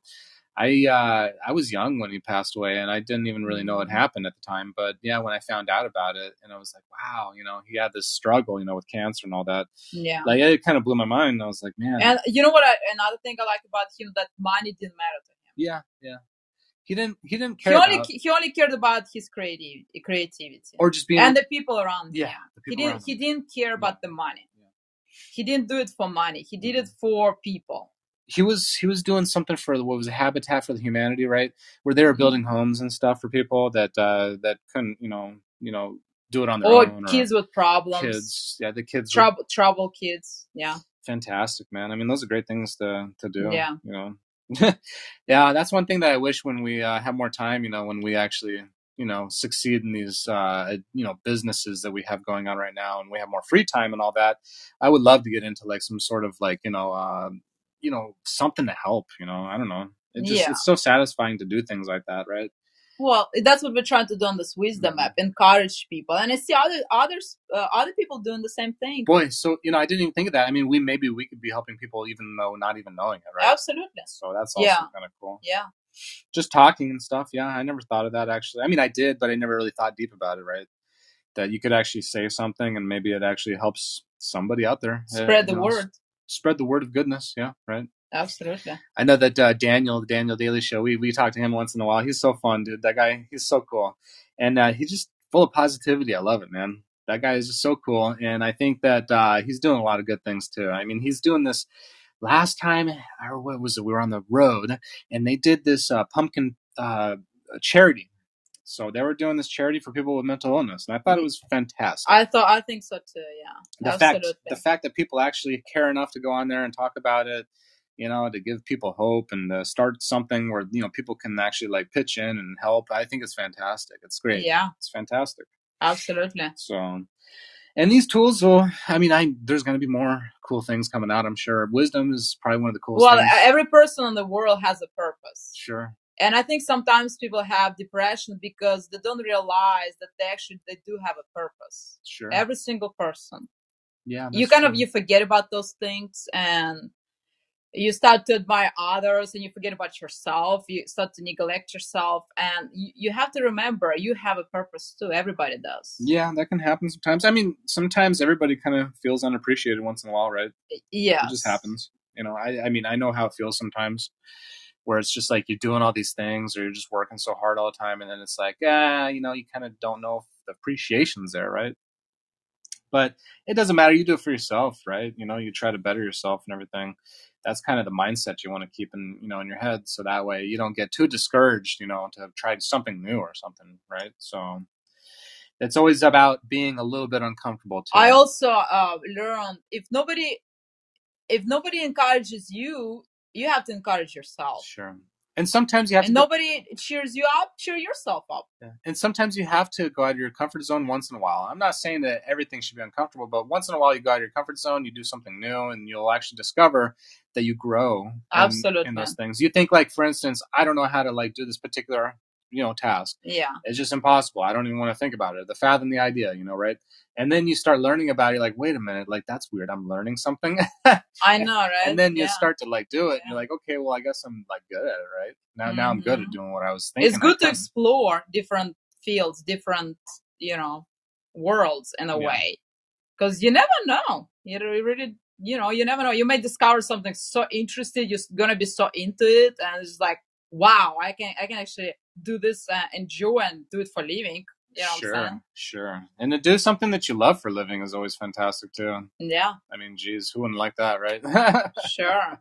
I uh, I was young when he passed away, and I didn't even really know what Mhm. happened at the time. But yeah, when I found out about it, and I was like, wow, you know, he had this struggle, you know, with cancer and all that. Yeah. Like it kind of blew my mind. I was like, man, And you know what? I, another thing I like about him that money didn't matter to him. yeah, yeah. He didn't he didn't care. He only about, he only cared about his creative creativity or just being and the people around yeah. him. He didn't he didn't care about the money. Yeah. He didn't do it for money. He did it for people. He was he was doing something for what was it, Habitat for the Humanity, right? Where they were Mhm. building homes and stuff for people that uh, that couldn't, you know, you know, do it on their Or own. kids with problems. kids, yeah, the kids were Trouble trouble kids. Yeah. fantastic, man. I mean, those are great things to to do. Yeah. you know, (laughs) yeah, that's one thing that I wish when we uh, have more time, you know, when we actually you know succeed in these uh, you know businesses that we have going on right now, and we have more free time and all that. I would love to get into like some sort of like you know uh, you know something to help. You know, I don't know. It just Yeah. it's so satisfying to do things like that, right? Well, that's what we're trying to do on this wisdom Mhm. app, encourage people, and I see other others uh, other people doing the same thing. Boy, so you know, I didn't even think of that. I mean, we maybe we could be helping people even though not even knowing it, right? Absolutely. So that's also Yeah. kind of cool. Yeah. just talking and stuff. Yeah, I never thought of that actually. I mean, I did, but I never really thought deep about it. Right? That you could actually say something, and maybe it actually helps somebody out there uh, Spread the you know, word. Spread the word of goodness. Yeah, right. Absolutely. I know that uh, Daniel, the Daniel Daily Show, we we talk to him once in a while. He's so fun, dude. That guy, he's so cool, and uh, he's just full of positivity. I love it, man. That guy is just so cool, and I think that uh, he's doing a lot of good things too. I mean, he's doing this. Last time, or what was it? We were on the road, and they did this uh, pumpkin uh, charity. So they were doing this charity for people with mental illness, and I thought it mm-hmm. was fantastic. I thought I think so too. Yeah. the fact Absolutely. the fact that people actually care enough to go on there and talk about it you know, to give people hope and to start something where you know people can actually like pitch in and help. I think it's fantastic. It's great. Yeah, It's fantastic. absolutely. So, and these tools will. I mean, I there's going to be more cool things coming out. I'm sure. Wisdom is probably one of the coolest. Well, things. every person in the world has a purpose. sure. And i think sometimes people have depression because they don't realize that they actually they do have a purpose Sure. every single person yeah. you kind of you forget about those things and you start to admire others and you forget about yourself you start to neglect yourself and you, you have to remember you have a purpose too everybody does Yeah, that can happen sometimes. I mean, sometimes everybody kind of feels unappreciated once in a while, right? yeah It just happens. You know, I, I mean, I know how it feels sometimes where it's just like you're doing all these things or you're just working so hard all the time. And then it's like, ah, you know, you kind of don't know if the appreciation's there, right? But it doesn't matter. You do it for yourself, right? You know, you try to better yourself and everything. That's kind of the mindset you want to keep in, you know, in your head. So that way you don't get too discouraged, you know, to have tried something new or something, right? So it's always about being a little bit uncomfortable too. i also uh, learned if nobody if nobody encourages you you have to encourage yourself Sure. And sometimes you have and to. nobody cheers you up cheer yourself up Yeah. And sometimes you have to go out of your comfort zone once in a while. I'm not saying that everything should be uncomfortable, but once in a while you go out of your comfort zone, you do something new, and you'll actually discover that you grow in- Absolutely. in those things. You think like, for instance, I don't know how to like do this particular you know task. yeah It's just impossible. I don't even want to think about it. The fathom the idea, you know, right? And then you start learning about it. You're like, wait a minute, like that's weird. I'm learning something. (laughs) i know right and then you Yeah. start to like do it. And you're like, okay, well, I guess I'm like good at it, right? Now, now I'm good at Mhm. doing what I was thinking. it's good to explore different fields different you know worlds in a Yeah. way because you never know you really you know you never know you may discover something so interesting you're gonna be so into it and it's like wow i can i can actually do this uh, enjoy and do it for living you know sure, sure. And to do something that you love for a living is always fantastic too. yeah I mean, geez, who wouldn't like that, right? (laughs) sure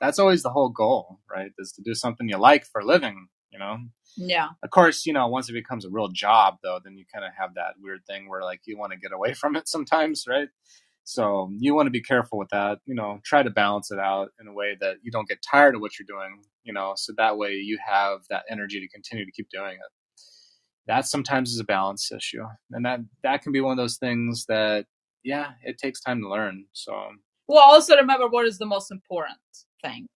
That's always the whole goal, right? Is to do something you like for a living, you know? yeah Of course, you know, once it becomes a real job, though, then you kind of have that weird thing where, like, you want to get away (laughs) from it sometimes, right? So you want to be careful with that. You know, try to balance it out in a way that you don't get tired of what you're doing. You know, so that way you have that energy to continue to keep doing it. That sometimes is a balance issue, and that that can be one of those things that, yeah, it takes time to learn. So, well also remember what is the most important thing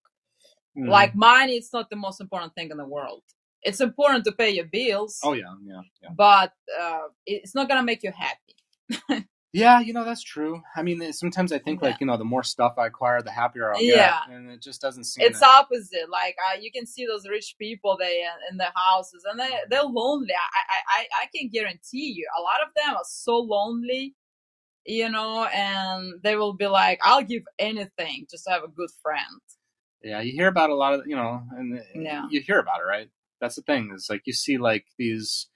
mm. like money is not the most important thing in the world it's important to pay your bills oh yeah, yeah, yeah. but uh, it's not gonna make you happy. (laughs) Yeah, you know that's true. I mean, sometimes I think Yeah. like you know, the more stuff I acquire, the happier I'll Yeah. get, and it just doesn't seem. It's that- opposite. Like uh, you can see those rich people they in their houses and they they're lonely. I, I I can guarantee you, a lot of them are so lonely, you know, and they will be like, "I'll give anything just to have a good friend." Yeah, you hear about a lot of you know, and uh, Yeah. you hear about it, right? That's the thing. Is like you see like these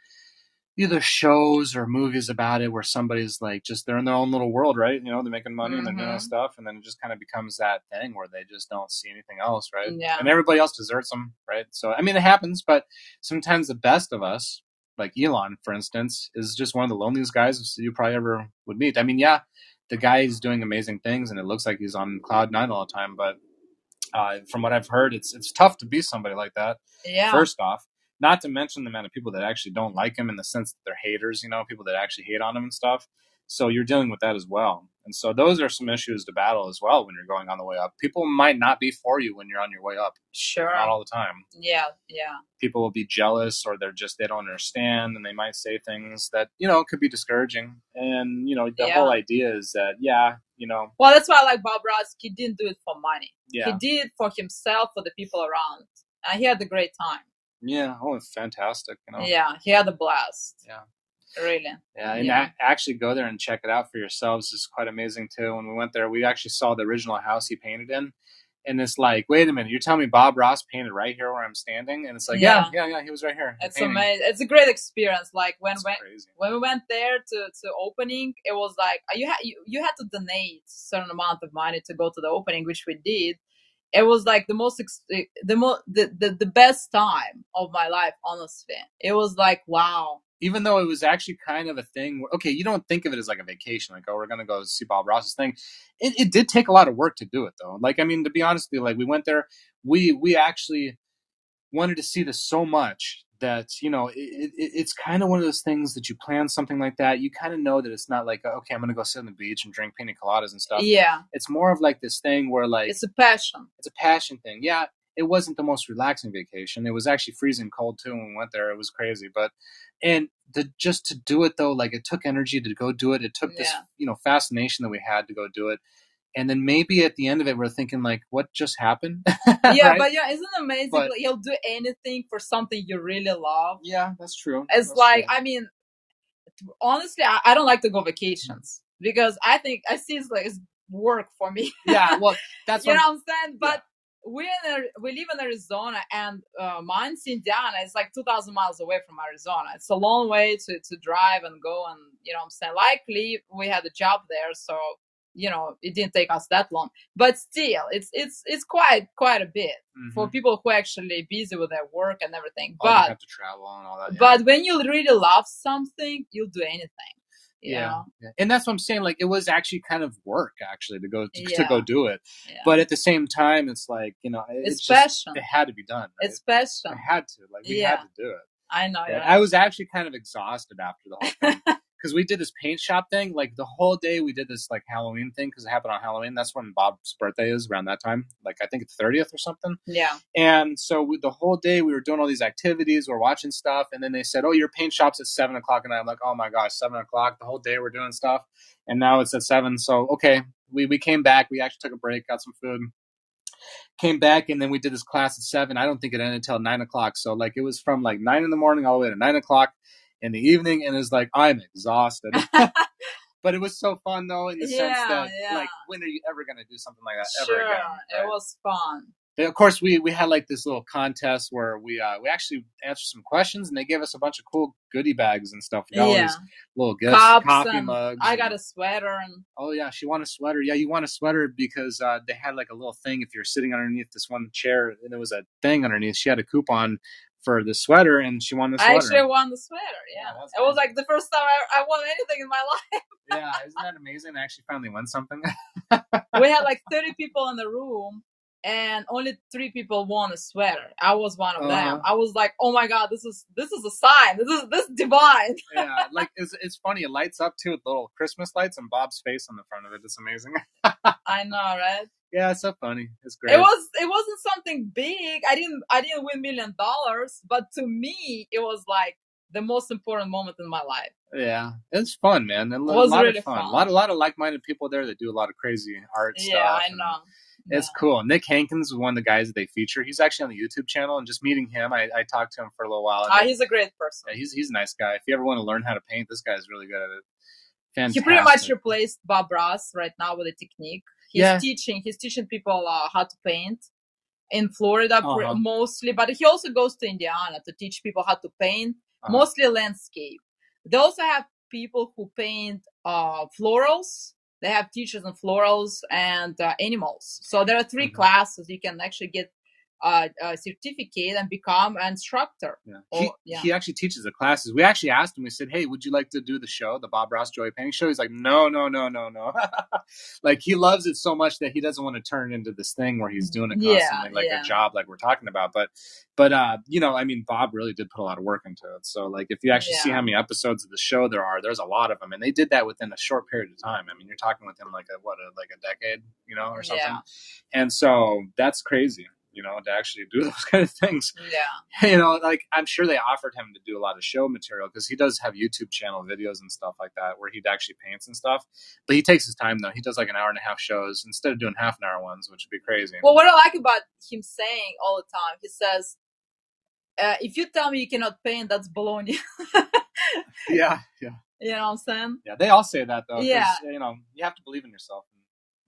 either shows or movies about it where somebody's like just they're in their own little world, right? You know, they're making money and they're doing Mhm. stuff, and then it just kind of becomes that thing where they just don't see anything else, right? Yeah. And everybody else deserts them, right? So I mean, it happens, but sometimes the best of us, like Elon, for instance, is just one of the loneliest guys you probably ever would meet. I mean, yeah, the guy is doing amazing things, and it looks like he's on cloud nine all the time, but uh, from what I've heard, it's it's tough to be somebody like that. Yeah. First off, not to mention the amount of people that actually don't like him in the sense that they're haters, you know, people that actually hate on him and stuff. So you're dealing with that as well. And so those are some issues to battle as well when you're going on the way up. People might not be for you when you're on your way up. sure. Not all the time. Yeah. Yeah. People will be jealous or they're just they don't understand and they might say things that, you know, could be discouraging. And, you know, the Yeah. whole idea is that yeah, you know, Well, that's why I like Bob Ross. He didn't do it for money. yeah. He did it for himself, for the people around, and he had a great time. Yeah, oh, it's fantastic, you know. Yeah, he had a blast. Yeah. Really. Yeah, and Yeah. a- actually go there and check it out for yourselves is quite amazing too. When we went there, we actually saw the original house he painted in, and it's like, wait a minute, you're telling me Bob Ross painted right here where I'm standing? And it's like, yeah, yeah, yeah, he was right here. It's painting. amazing. It's a great experience. Like when when when we went there to to opening, it was like you had you, you had to donate certain amount of money to go to the opening, which we did. It was like the most ex- eh, the most the, the the best time of my life. Honestly, it was like wow. even though it was actually kind of a thing. Where, okay, you don't think of it as like a vacation, like oh, we're gonna go see Bob Ross's thing. It, it did take a lot of work to do it, though. Like, I mean, to be honest with you, like we went there, we we actually wanted to see this so much that you know it, it, it's kind of one of those things that you plan something like that you kind of know that it's not like uh, okay i'm gonna go sit on the beach and drink pina coladas and stuff Yeah, it's more of like this thing where like it's a passion. it's a passion thing. Yeah, it wasn't the most relaxing vacation. It was actually freezing cold too when we went there. It was crazy, but and the just to do it though, like it took energy to go do it. It took this you know fascination that we had to go do it. And then maybe at the end of it, we're thinking like, what just happened? (laughs) Yeah, Right? but yeah, isn't it amazing? But- like, you'll do anything for something you really love. yeah, that's true. It's That's like, true. I mean, honestly, I, I don't like to go vacations because I think I see it's like it's work for me. (laughs) yeah, well, that's you what know what I'm saying? But we in we live in Arizona, and uh, mine's Indiana. It's like 2,000 miles away from Arizona. It's a long way to to drive and go, and you know what I'm saying. Likely, we had a job there, so you know it didn't take us that long. But still, it's it's it's quite quite a bit Mhm. for people who are actually busy with their work and everything. Oh, But have to travel and all that. yeah. but when you really love something, you'll do anything. You yeah, know? yeah. and that's what I'm saying. Like, it was actually kind of work actually to go to, to go do it. Yeah. But at the same time, it's like you know, it- it's it's it had to be done. Right? It's passion. I had to. Like we Yeah. had to do it. I know. Right? I was actually kind of exhausted after the whole thing (laughs) because we did this paint shop thing. Like the whole day, we did this like Halloween thing because it happened on Halloween. That's when Bob's birthday is around that time. Like I think it's thirtieth or something. yeah. And so we, the whole day we were doing all these activities, we are watching stuff, and then they said, "Oh, your paint shop's at seven o'clock," and I'm like, "Oh my gosh, seven o'clock!" The whole day we're doing stuff, and now it's at seven. So okay, we we came back. We actually took a break, got some food, came back, and then we did this class at seven. I don't think it ended until nine o'clock. So like it was from like nine in the morning all the way to nine o'clock in the evening, and it's like I'm exhausted. (laughs) but it was so fun though, in the sense that yeah. like when are you ever gonna do something like that Sure. ever again? It was fun. Of course, we we had like this little contest where we uh, we actually answered some questions, and they gave us a bunch of cool goodie bags and stuff. We Yeah. little gifts, Cups coffee mugs. I got and- a sweater and Oh yeah, she won a sweater. Yeah, you won a sweater because uh, they had like a little thing. If you're sitting underneath this one chair, and there was a thing underneath. She had a coupon for the sweater, and she won the sweater. I actually won the sweater. Yeah. Yeah, it was like the first time I, I won anything in my (laughs) life. yeah, isn't that amazing? I actually finally won something. we had (laughs) like 30 people in the room and only three people won a sweater. I was one of them. Uh-huh. I was like, "Oh my god, this is this is a sign. This is this divine." (laughs) yeah, like it's it's funny. It lights up too with little Christmas lights and Bob's face on the front of it. It's amazing. (laughs) I know, right? yeah, it's so funny. It's great. It was it wasn't something big. I didn't I didn't win million dollars, but to me it was like the most important moment in my life. Yeah, it's fun, man. And a was lot really of fun. fun. A lot, a lot of like-minded people there that do a lot of crazy art yeah, stuff. I and know. It's cool. Nick Hankins was one of the guys that they feature. He's actually on the YouTube channel, and just meeting him, I, I talked to him for a little while. Ah, he's a great person. yeah, he's he's a nice guy. If you ever want to learn how to paint, this guy's really good at it. Fantastic. He pretty much replaced Bob Ross right now with a technique. He's Yeah. teaching. He's teaching people uh, how to paint in Florida Uh-huh. mostly, but he also goes to Indiana to teach people how to paint, Uh-huh. mostly landscape. They also have people who paint uh, florals. They have teachers in florals and uh, animals. So there are 3 Mhm. classes you can actually get uh, a certificate and become an instructor. Yeah. Oh, He, yeah. he actually teaches the classes. We actually asked him, we said, Hey, would you like to do the show, the Bob Ross Joy Painting Show? He's like, No, no, no, no, no. (laughs) like he loves it so much that he doesn't want to turn into this thing where he's doing it Yeah, constantly, like yeah. a job like we're talking about. But but uh, you know, I mean Bob really did put a lot of work into it. So like if you actually see how many episodes of the show there are, there's a lot of them. And they did that within a short period of time. I mean, you're talking within like a what a like a decade, you know, or something. And so that's crazy. You know, to actually do (laughs) those kind of things Yeah. (laughs) you know, like I'm sure they offered him to do a lot of show material because he does have YouTube channel videos and stuff like that where he actually paints and stuff. But he takes his time though. He does like an hour and a half shows instead of doing half an hour ones, which would be crazy. Well, what I like about him saying all the time, he says, uh, "If you tell me you cannot paint, that's baloney." (laughs) yeah, yeah, you know what I'm saying? yeah. They all say that though. Yeah. you know, you have to believe in yourself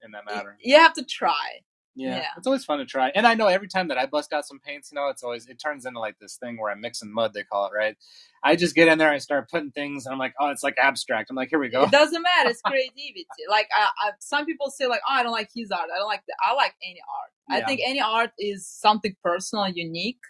in, in that matter. You have to try. Yeah. Yeah. it's always fun to try. And I know every time that I bust out some paints, you know, it's always it turns into like this thing where I'm mixing mud. They call it right. I just get in there, I start putting things, and I'm like, oh, it's like abstract. I'm like, here we go. It doesn't matter. It's creativity. like I, I, some people say, like, "Oh, I don't like his art. I don't like the." I like any art. I think any art is something personal, unique.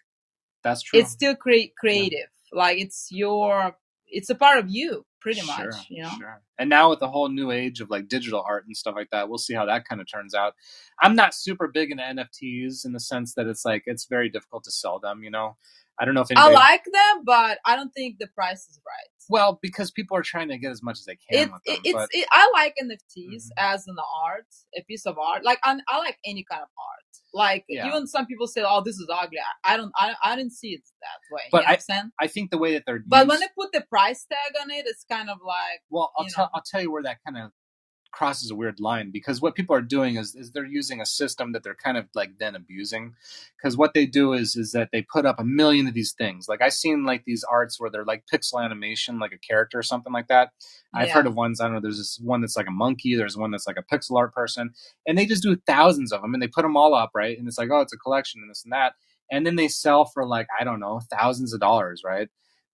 That's true. It's still cre- creative. Like it's your it's a part of you, pretty Sure, much. You know. Sure. And now with the whole new age of like digital art and stuff like that, we'll see how that kind of turns out. I'm not super big into NFTs in the sense that it's like it's very difficult to sell them. You know, I don't know if I like them, but I don't think the price is right. well, because people are trying to get as much as they can It, with them. it, it's but it, I like NFTs Mhm. as an art, a piece of art. Like I, I like any kind of art. Like Yeah. even some people say, "Oh, this is ugly." I, I don't, I, I didn't see it that way. But I'm? I think the way that they're But used, when they put the price tag on it, it's kind of like, well, I'll tell. I'll tell you where that kind of crosses a weird line because what people are doing is, is they're using a system that they're kind of like then abusing because what they do is is that they put up a million of these things. Like i've seen like these arts where they're like pixel animation like a character or something like that. I've heard of ones i don't know there's this one that's like a monkey there's one that's like a pixel art person and they just do thousands of them and they put them all up right and it's like oh it's a collection and this and that and then they sell for like i don't know thousands of dollars right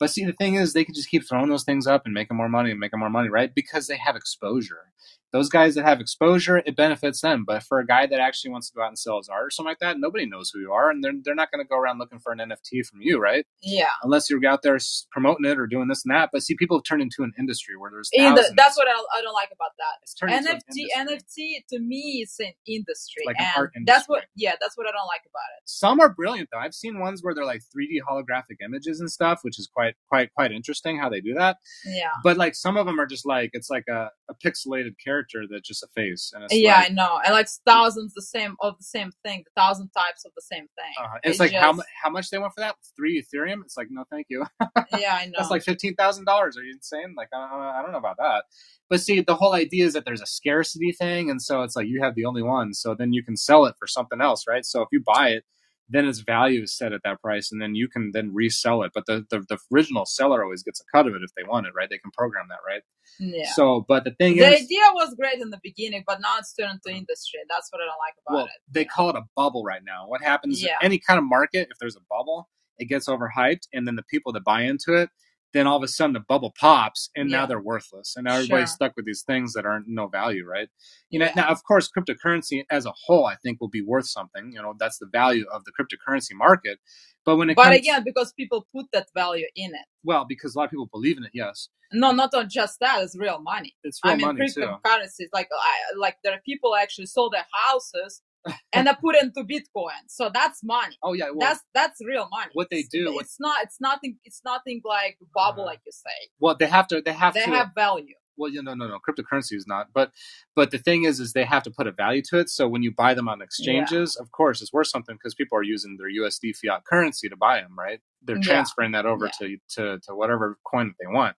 but see the thing is they could just keep throwing those things up and making more money and making more money right? Because they have exposure those guys that have exposure, it benefits them. But for a guy that actually wants to go out and sell his art or something like that, nobody knows who you are, and they're they're not going to go around looking for an NFT from you, right? yeah. Unless you're out there promoting it or doing this and that. But see, people have turned into an industry where there's that's what I, I don't like about that. it's turned into an NFT. NFT to me it's an industry, Like an and art that's what, yeah, that's what I don't like about it. Some are brilliant though. I've seen ones where they're like 3D holographic images and stuff, which is quite quite quite interesting how they do that. Yeah, But like some of them are just like it's like a, a pixelated character that's just a face, and it's yeah, like, I know, and like thousands the same of the same thing, thousand types of the same thing. Uh-huh. It's It like how just- mu- how much they want for that? Three Ethereum? It's like no, thank you. (laughs) yeah, I know. That's like fifteen thousand dollars. Are you insane? Like uh, I don't know about that. But see, the whole idea is that there's a scarcity thing, and so it's like you have the only one. So then you can sell it for something else, right? So if you buy it, then its value is set at that price, and then you can then resell it. But the the, the original seller always gets a cut of it if they want it, right? They can program that, right? yeah. So, but the thing is the idea was great in the beginning, but now it's turned into uh-huh. industry. That's what I don't like about well, it. they call it a bubble right now. What happens Yeah. in any kind of market, if there's a bubble, it gets overhyped, and then the people that buy into it, then all of a sudden the bubble pops, and now they're worthless, and now everybody's Sure. stuck with these things that aren't no value, right? You know, Yeah. now of course, cryptocurrency as a whole, I think, will be worth something. You know, that's the value of the cryptocurrency market. But when it But comes, again, because people put that value in it. well, because a lot of people believe in it, yes, No, not on just that. It's real money. it's real I mean, money too. cryptocurrencies, like I, like there are people actually sold their houses (laughs) and I put into Bitcoin. So that's money. Oh yeah, well, that's that's real money. what they It's- do, what- It's not. It's nothing. It's nothing like bubble, Uh, like you say. well, they have to, they have They to. have value. well yeah no no no cryptocurrency is not but but the thing is is they have to put a value to it so when you buy them on exchanges of course it's worth something because people are using their usd fiat currency to buy them right they're Yeah. transferring that over to, to to whatever coin that they want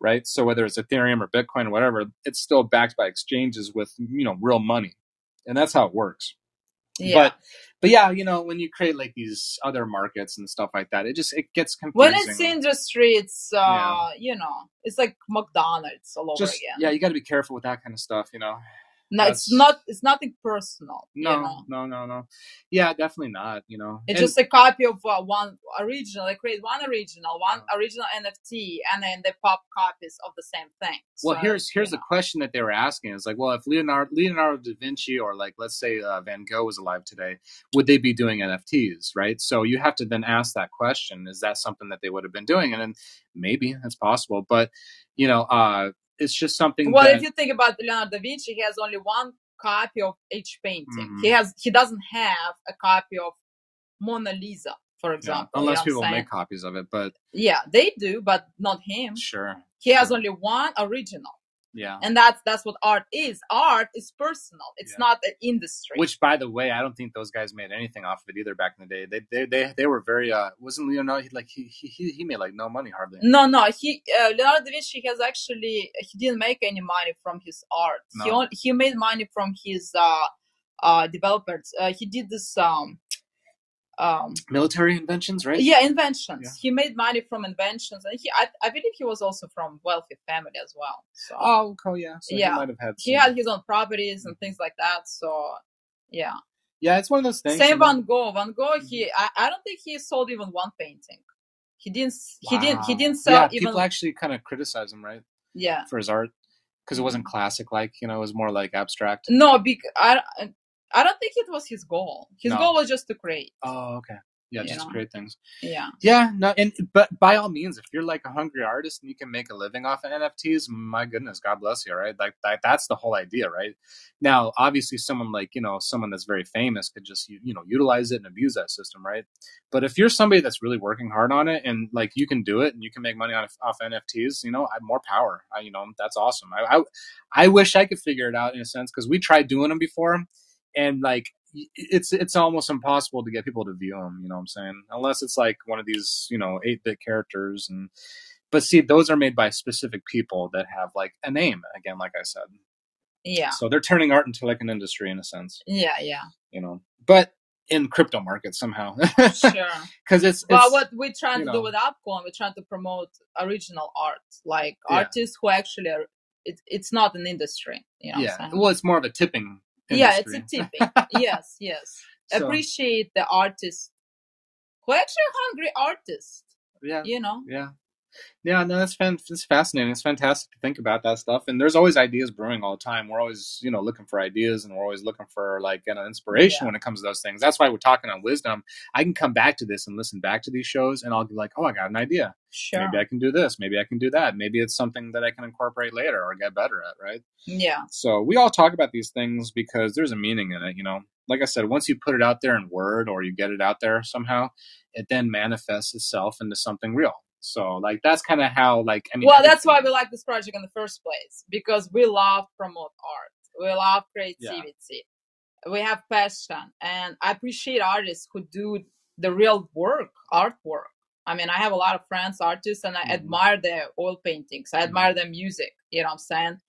right so whether it's ethereum or bitcoin or whatever it's still backed by exchanges with you know real money and that's how it works Yeah. but but yeah you know when you create like these other markets and stuff like that it just it gets confusing when it's industry, it's uh, Yeah. you know, it's like McDonald's all over just again. yeah you got to be careful with that kind of stuff you know no, it's not. It's nothing personal. No, you know? no, no, no. Yeah, definitely not. You know, It's And- just a copy of uh, one original. They create one original, one original NFT, and then they pop copies of the same thing. well. So, Here's here's the question that they were asking: is like, well, if Leonardo Leonardo da Vinci or like let's say uh, Van Gogh was alive today, would they be doing NFTs? Right. So you have to then ask that question: is that something that they would have been doing? And then maybe that's possible, but you know, uh, it's just something. Well, that, if you think about Leonardo da Vinci, he has only one copy of each painting. Mhm. He has he doesn't have a copy of Mona Lisa, for yeah, example. unless you know people make copies of it, but Yeah, they do, but not him. sure, He has sure. only one original, yeah. and that's that's what art is. Art is personal. It's Yeah. not an industry. Which, by the way, I don't think those guys made anything off of it either back in the day. They they they, they were very uh wasn't Leonardo he, like he, he he made like no money hardly. No, no. He uh, Leonardo da Vinci has actually he didn't make any money from his art. He No. only, he made money from his uh uh developers. Uh, he did this um um Military inventions, right? yeah inventions. Yeah. He made money from inventions, and he I, I believe he was also from wealthy family as well. So Oh, okay, oh, yeah. So Yeah. he might have had. he had his own properties and mm-hmm. things like that. So yeah. yeah, it's one of those things. Same? Van Gogh. Van Gogh. He mm-hmm. I, I don't think he sold even one painting. He didn't. He didn't. He didn't sell Yeah, even. people actually kind of criticize him, right, yeah. for his art because it wasn't mm-hmm. classic. Like you know, it was more like abstract. No, because I, I don't think it was his goal. His No. goal was just to create. Oh, okay. yeah, you just know? create things. Yeah. Yeah, no, and but by all means, if you're like a hungry artist and you can make a living off of NFTs, my goodness, God bless you, right? Like that, that's the whole idea, right? Now, obviously, someone like you know someone that's very famous could just you you know utilize it and abuse that system, right? But if you're somebody that's really working hard on it and like you can do it and you can make money on off NFTs, you know, I have more power. I, you know, that's awesome. I, I I wish I could figure it out in a sense because we tried doing them before, and like it's it's almost impossible to get people to view them. You know what I'm saying? Unless it's like one of these you know eight bit characters and. But see, those are made by specific people that have like a name. Again, like I said, Yeah. so they're turning art into like an industry in a sense. Yeah. Yeah. You know, but in crypto markets somehow, Sure. (laughs) because it's, it's what we're trying to know. do with Upcoin, we're trying to promote original art, like Yeah. artists who actually are. It, it's not an industry, you know. yeah. What I'm saying? Well, it's more of a tipping. Yeah, it's a tipping. (laughs) yes, yes. So, Appreciate the artists who actually hungry artist. yeah. You know. Yeah. Yeah, no, that's fan- it's fascinating. It's fantastic to think about that stuff. And there's always ideas brewing all the time. We're always, you know, looking for ideas and we're always looking for like an inspiration Yeah. when it comes to those things. That's why we're talking on wisdom. I can come back to this and listen back to these shows and I'll be like, oh, I got an idea. Sure. Maybe I can do this. Maybe I can do that. Maybe it's something that I can incorporate later or get better at, right? Yeah. So we all talk about these things because there's a meaning in it, you know. Like I said, once you put it out there in word or you get it out there somehow, it then manifests itself into something real. So like that's kind of how like I mean well, that's why we like this project in the first place because we love promote art. We love creativity. We have passion, and I appreciate artists who do the real work, artwork. I mean, I have a lot of friends, artists, and I Mhm. admire their oil paintings. I Mhm. admire their music. You know what I'm saying?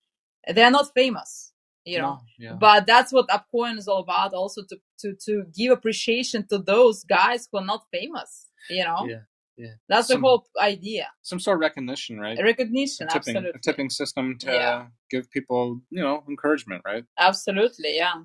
They're not famous, you know. No, yeah. But that's what Upcoin is all about. Also, to to to give appreciation to those guys who are not famous. You know, yeah, yeah. that's the whole idea. Some sort of recognition, right? Recognition, a tipping, absolutely. a tipping system to Yeah. give people, you know, encouragement, right? Absolutely, yeah.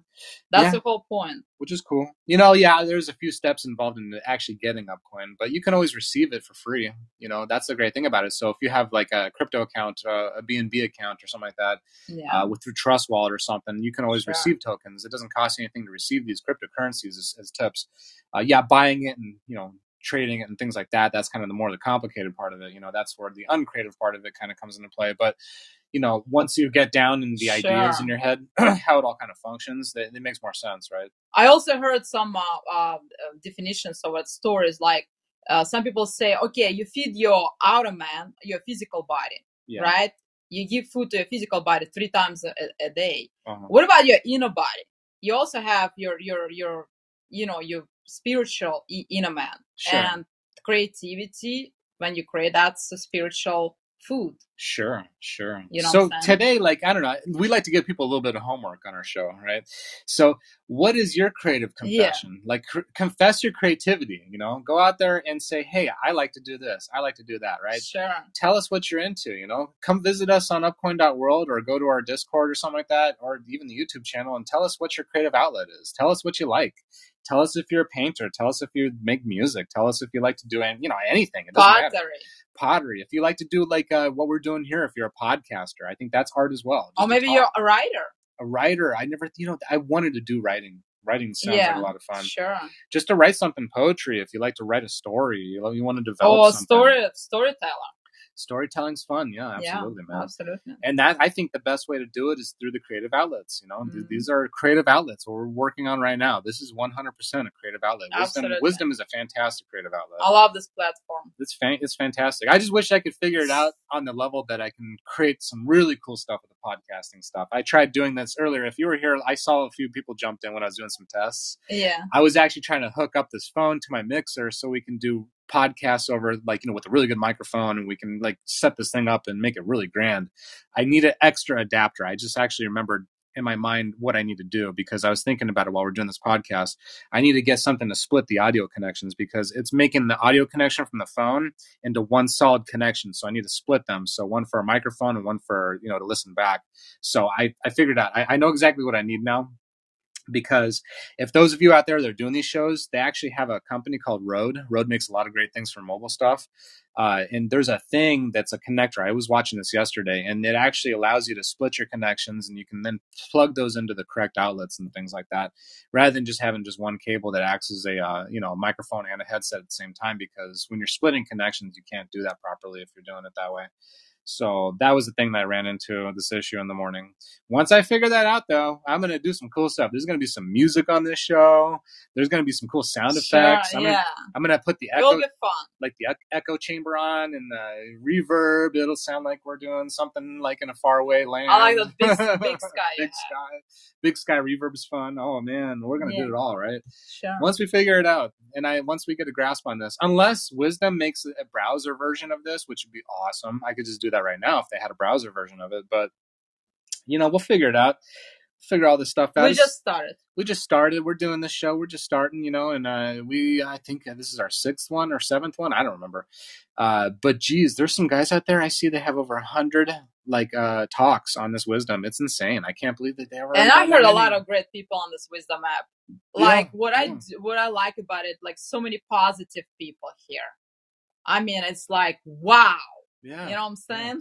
That's Yeah. the whole point. Which is cool. You know, yeah, there's a few steps involved in actually getting Upcoin, but you can always receive it for free. You know, that's the great thing about it. So if you have like a crypto account, uh, a BNB account or something like that, Yeah. uh, with through Trust Wallet or something, you can always Sure. receive tokens. It doesn't cost you anything to receive these cryptocurrencies as, as tips. Uh, yeah, buying it and you know trading it and things like that. That's kind of the more the complicated part of it. You know, that's where the uncreative part of it kind of comes into play. But you know, once you get down in the ideas in your head, (clears throat) how it all kind of functions, it, it makes more sense, right? I also heard some uh, uh, uh, definitions of what stories like uh, some people say, okay, you feed your outer man, your physical body, Yeah. right? You give food to your physical body three times a, a day. Uh-huh. What about your inner body? You also have your your your you know your spiritual in a man Sure. and creativity. When you create, that's a spiritual food. Sure, sure. You know so what I'm saying? today, like I don't know, we like to give people a little bit of homework on our show, right? So, what is your creative Yeah. confession? Like, cr- confess your creativity. You know, go out there and say, "Hey, I like to do this. I like to do that." Right? Sure. Tell us what you're into. You know, come visit us on Upcoin.world or go to our Discord or something like that, or even the YouTube channel, and tell us what your creative outlet is. Tell us what you like. Tell us if you're a painter. Tell us if you make music. Tell us if you like to do, any- you know, anything. It doesn't matter Pottery. pottery. If you like to do like uh, what we're doing here, if you're a podcaster, I think that's art as well. Or to maybe you're a writer. a writer. I never, you know, I wanted to do writing. Writing sounds like a lot of fun. Sure. Just to write something poetry. If you like to write a story, you, know, you want to develop Or something. story storyteller. Storytelling's fun. Yeah, absolutely, yeah, man. Absolutely. And that I think the best way to do it is through the creative outlets. You know, Mhm. these are creative outlets we're working on right now. This is 100% a creative outlet. Wisdom, Absolutely. wisdom is a fantastic creative outlet. I love this platform. it's fan- it's fantastic. I just wish I could figure it out on the level that I can create some really cool stuff with the podcasting stuff. I tried doing this earlier. If you were here, I saw a few people jumped in when I was doing some tests. Yeah. I was actually trying to hook up this phone to my mixer so we can do podcasts over like you know with a really good microphone and we can like set this thing up and make it really grand. I need an extra adapter. I just actually remembered in my mind what I need to do because I was thinking about it while we're doing this podcast. I need to get something to split the audio connections because it's making the audio connection from the phone into one solid connection. So I need to split them. So one for a microphone and one for, you know, to listen back. So I, I figured out, I, I know exactly what I need now. Because if those of you out there that are doing these shows, they actually have a company called Rode. Rode makes a lot of great things for mobile stuff. Uh, and there's a thing that's a connector. I was watching this yesterday, and it actually allows you to split your connections, and you can then plug those into the correct outlets and things like that, rather than just having just one cable that acts as a uh, you know a microphone and a headset at the same time. Because when you're splitting connections, you can't do that properly if you're doing it that way. So that was the thing that I ran into this issue in the morning. Once I figure that out, though, I'm going to do some cool stuff. There's going to be some music on this show. There's going to be some cool sound Sure, effects. I'm yeah. Going to put the echo, like the echo chamber on and the reverb. It'll sound like we're doing something like in a faraway land. I like the big, big (laughs) sky. big have. sky. Big sky reverb is fun. Oh man, we're going to Yeah. do it all, right? Sure. once we figure it out and i once we get a grasp on this unless wisdom makes a browser version of this which would be awesome i could just do that right now if they had a browser version of it but you know we'll figure it out figure all this stuff out we just started. we just started we're doing this show we're just starting you know and uh, we i think this is our sixth one or seventh one i don't remember uh, but geez there's some guys out there i see they have over a hundred like uh, talks on this wisdom it's insane i can't believe that they were And I heard a lot of great people on this wisdom app. Yeah, Like what I yeah. do- what I like about it, like so many positive people here. I mean, it's like wow. Yeah You know what I'm saying?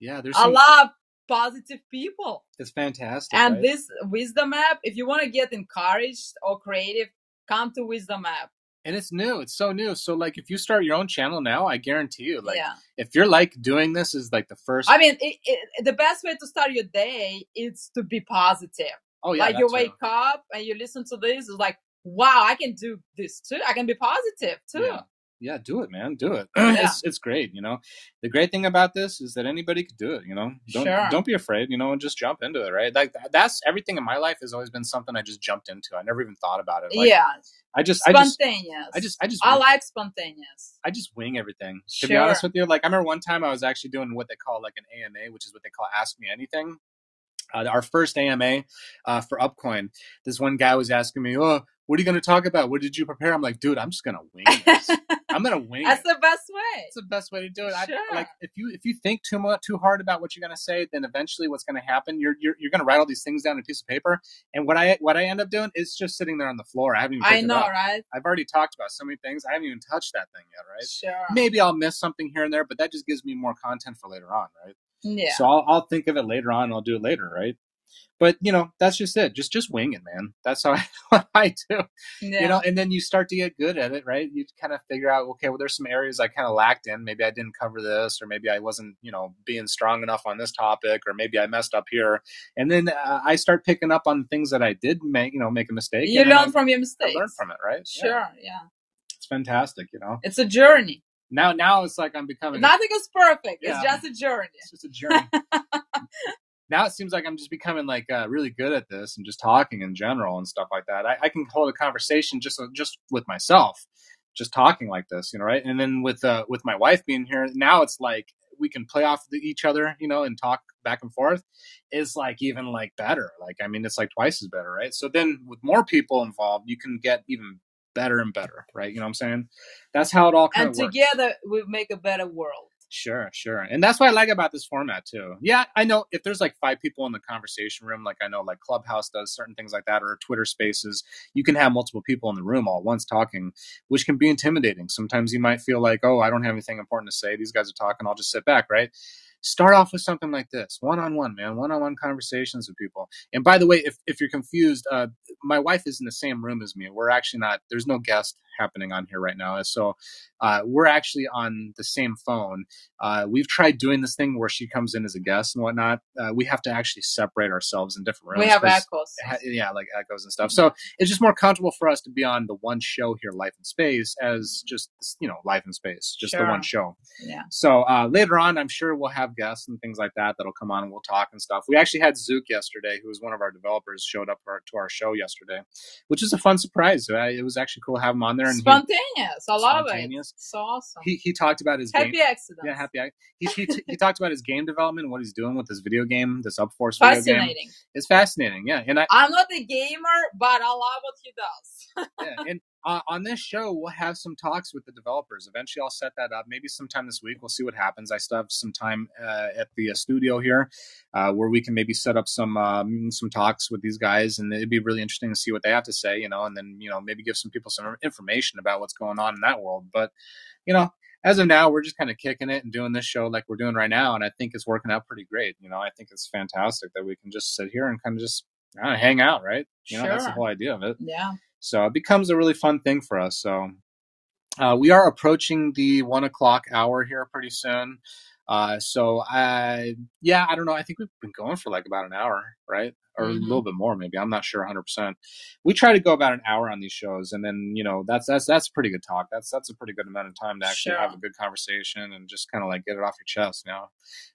yeah there's (laughs) a lot of positive people. it's fantastic And right? this wisdom app, if you want to get encouraged or creative, come to wisdom app. and it's new it's so new so like if you start your own channel now i guarantee you like yeah. if you're like doing this is like the first I mean, it, it, the best way to start your day is to be positive. oh yeah like you wake up and you listen to this, it's like, wow, I can do this too. I can be positive too. Yeah. Yeah do it man do it (clears throat) Yeah. it's it's great you know the great thing about this is that anybody could do it you know don't Sure. don't be afraid you know and just jump into it right like that's everything in my life has always been something i just jumped into i never even thought about it like, yeah, i just i just spontaneous. i just i just I like spontaneous. I just wing everything. To be honest with you, like I remember one time I was actually doing what they call like an AMA, which is what they call Ask Me Anything. Uh, our first AMA uh, for Upcoin, this one guy was asking me, "Oh, what are you going to talk about? What did you prepare?" I'm like, "Dude, I'm just going to wing this. (laughs) I'm going (laughs) to wing it. That's it. the best way. It's the best way to do it. I, Sure. like if you if you think too much too hard about what you're going to say, then eventually what's going to happen? You're you're, you're going to write all these things down on a piece of paper, and what I what I end up doing is just sitting there on the floor. I haven't even. I know, right? I've already talked about so many things. I haven't even touched that thing yet, right? Sure. maybe I'll miss something here and there, but that just gives me more content for later on, right? Yeah. So I'll, I'll think of it later on. and I'll do it later, right? But you know, that's just it. Just just wing it, man. That's how (laughs) I, what I do. yeah. You know, and then you start to get good at it, right? You kind of figure out, okay, well, there's some areas I kind of lacked in. Maybe I didn't cover this, or maybe I wasn't, you know, being strong enough on this topic, or maybe I messed up here. And then uh, I start picking up on things that I did make, you know, make a mistake. you learn I- from your I mistakes. learn from it, right? Sure. Yeah. Yeah. it's fantastic. You know, It's a journey. now now it's like I'm becoming. Nothing is perfect. Yeah. It's just a journey. it's just a journey. (laughs) now it seems like I'm just becoming like uh, really good at this and just talking in general and stuff like that. I, I can hold a conversation just just with myself, just talking like this, you know, right? And then with uh, with my wife being here, now it's like we can play off the, each other, you know, and talk back and forth. It's like even like better. Like I mean, it's like twice as better, right? So then with more people involved, you can get even better and better, right? You know what I'm saying? That's how it all kind And of works. together we make a better world. Sure, sure. And that's what I like about this format too. Yeah, I know if there's like five people in the conversation room, like I know like Clubhouse does certain things like that or Twitter spaces, you can have multiple people in the room all at once talking, which can be intimidating. Sometimes you might feel like, oh, I don't have anything important to say. These guys are talking, I'll just sit back, right? Start off with something like this, one on one, man, one on one conversations with people. And by the way, if, if you're confused, uh, my wife is in the same room as me. We're actually not, there's no guest happening on here right now. So uh, we're actually on the same phone. Uh, we've tried doing this thing where she comes in as a guest and whatnot. Uh, we have to actually separate ourselves in different rooms. we have echoes. ha- yeah, like echoes and stuff. So it's just more comfortable for us to be on the one show here, Life in Space, as just you know, Life in Space, just the one show. Yeah. So uh, later on, I'm sure we'll have guests and things like that that'll come on and we'll talk and stuff. We actually had Zook yesterday, who was one of our developers, showed up for, to our show yesterday, which is a fun surprise. It was actually cool to have him on there, and he, Spontaneous. I love it. Spontaneous. So awesome. he he talked about his game. Happy accidents. Yeah, happy. He, he, (laughs) he talked about his game development and what he's doing with this video game, this Upforce video game. Fascinating. It's fascinating, yeah. And I I'm not a gamer, but I love what he does. yeah, and uh, on this show, we'll have some talks with the developers. Eventually, I'll set that up. Maybe sometime this week. We'll see what happens. I still have some time uh, at the uh, studio here, uh, where we can maybe set up some um, some talks with these guys, and it'd be really interesting to see what they have to say. You know, and then you know maybe give some people some information about what's going on in that world. But you know, as of now, we're just kind of kicking it and doing this show like we're doing right now, and I think it's working out pretty great. You know, I think it's fantastic that we can just sit here and kind of just hang out, right? You know, that's the whole idea of it. Yeah. So it becomes a really fun thing for us. So uh, we are approaching the one o'clock hour here pretty soon. Uh, so I, yeah, I don't know. I think we've been going for like about an hour, right? Or Mhm. a little bit more, maybe. I'm not sure 100%. We try to go about an hour on these shows, and then you know that's that's that's pretty good talk. That's that's a pretty good amount of time to actually Sure. have a good conversation and just kind of like get it off your chest, you know.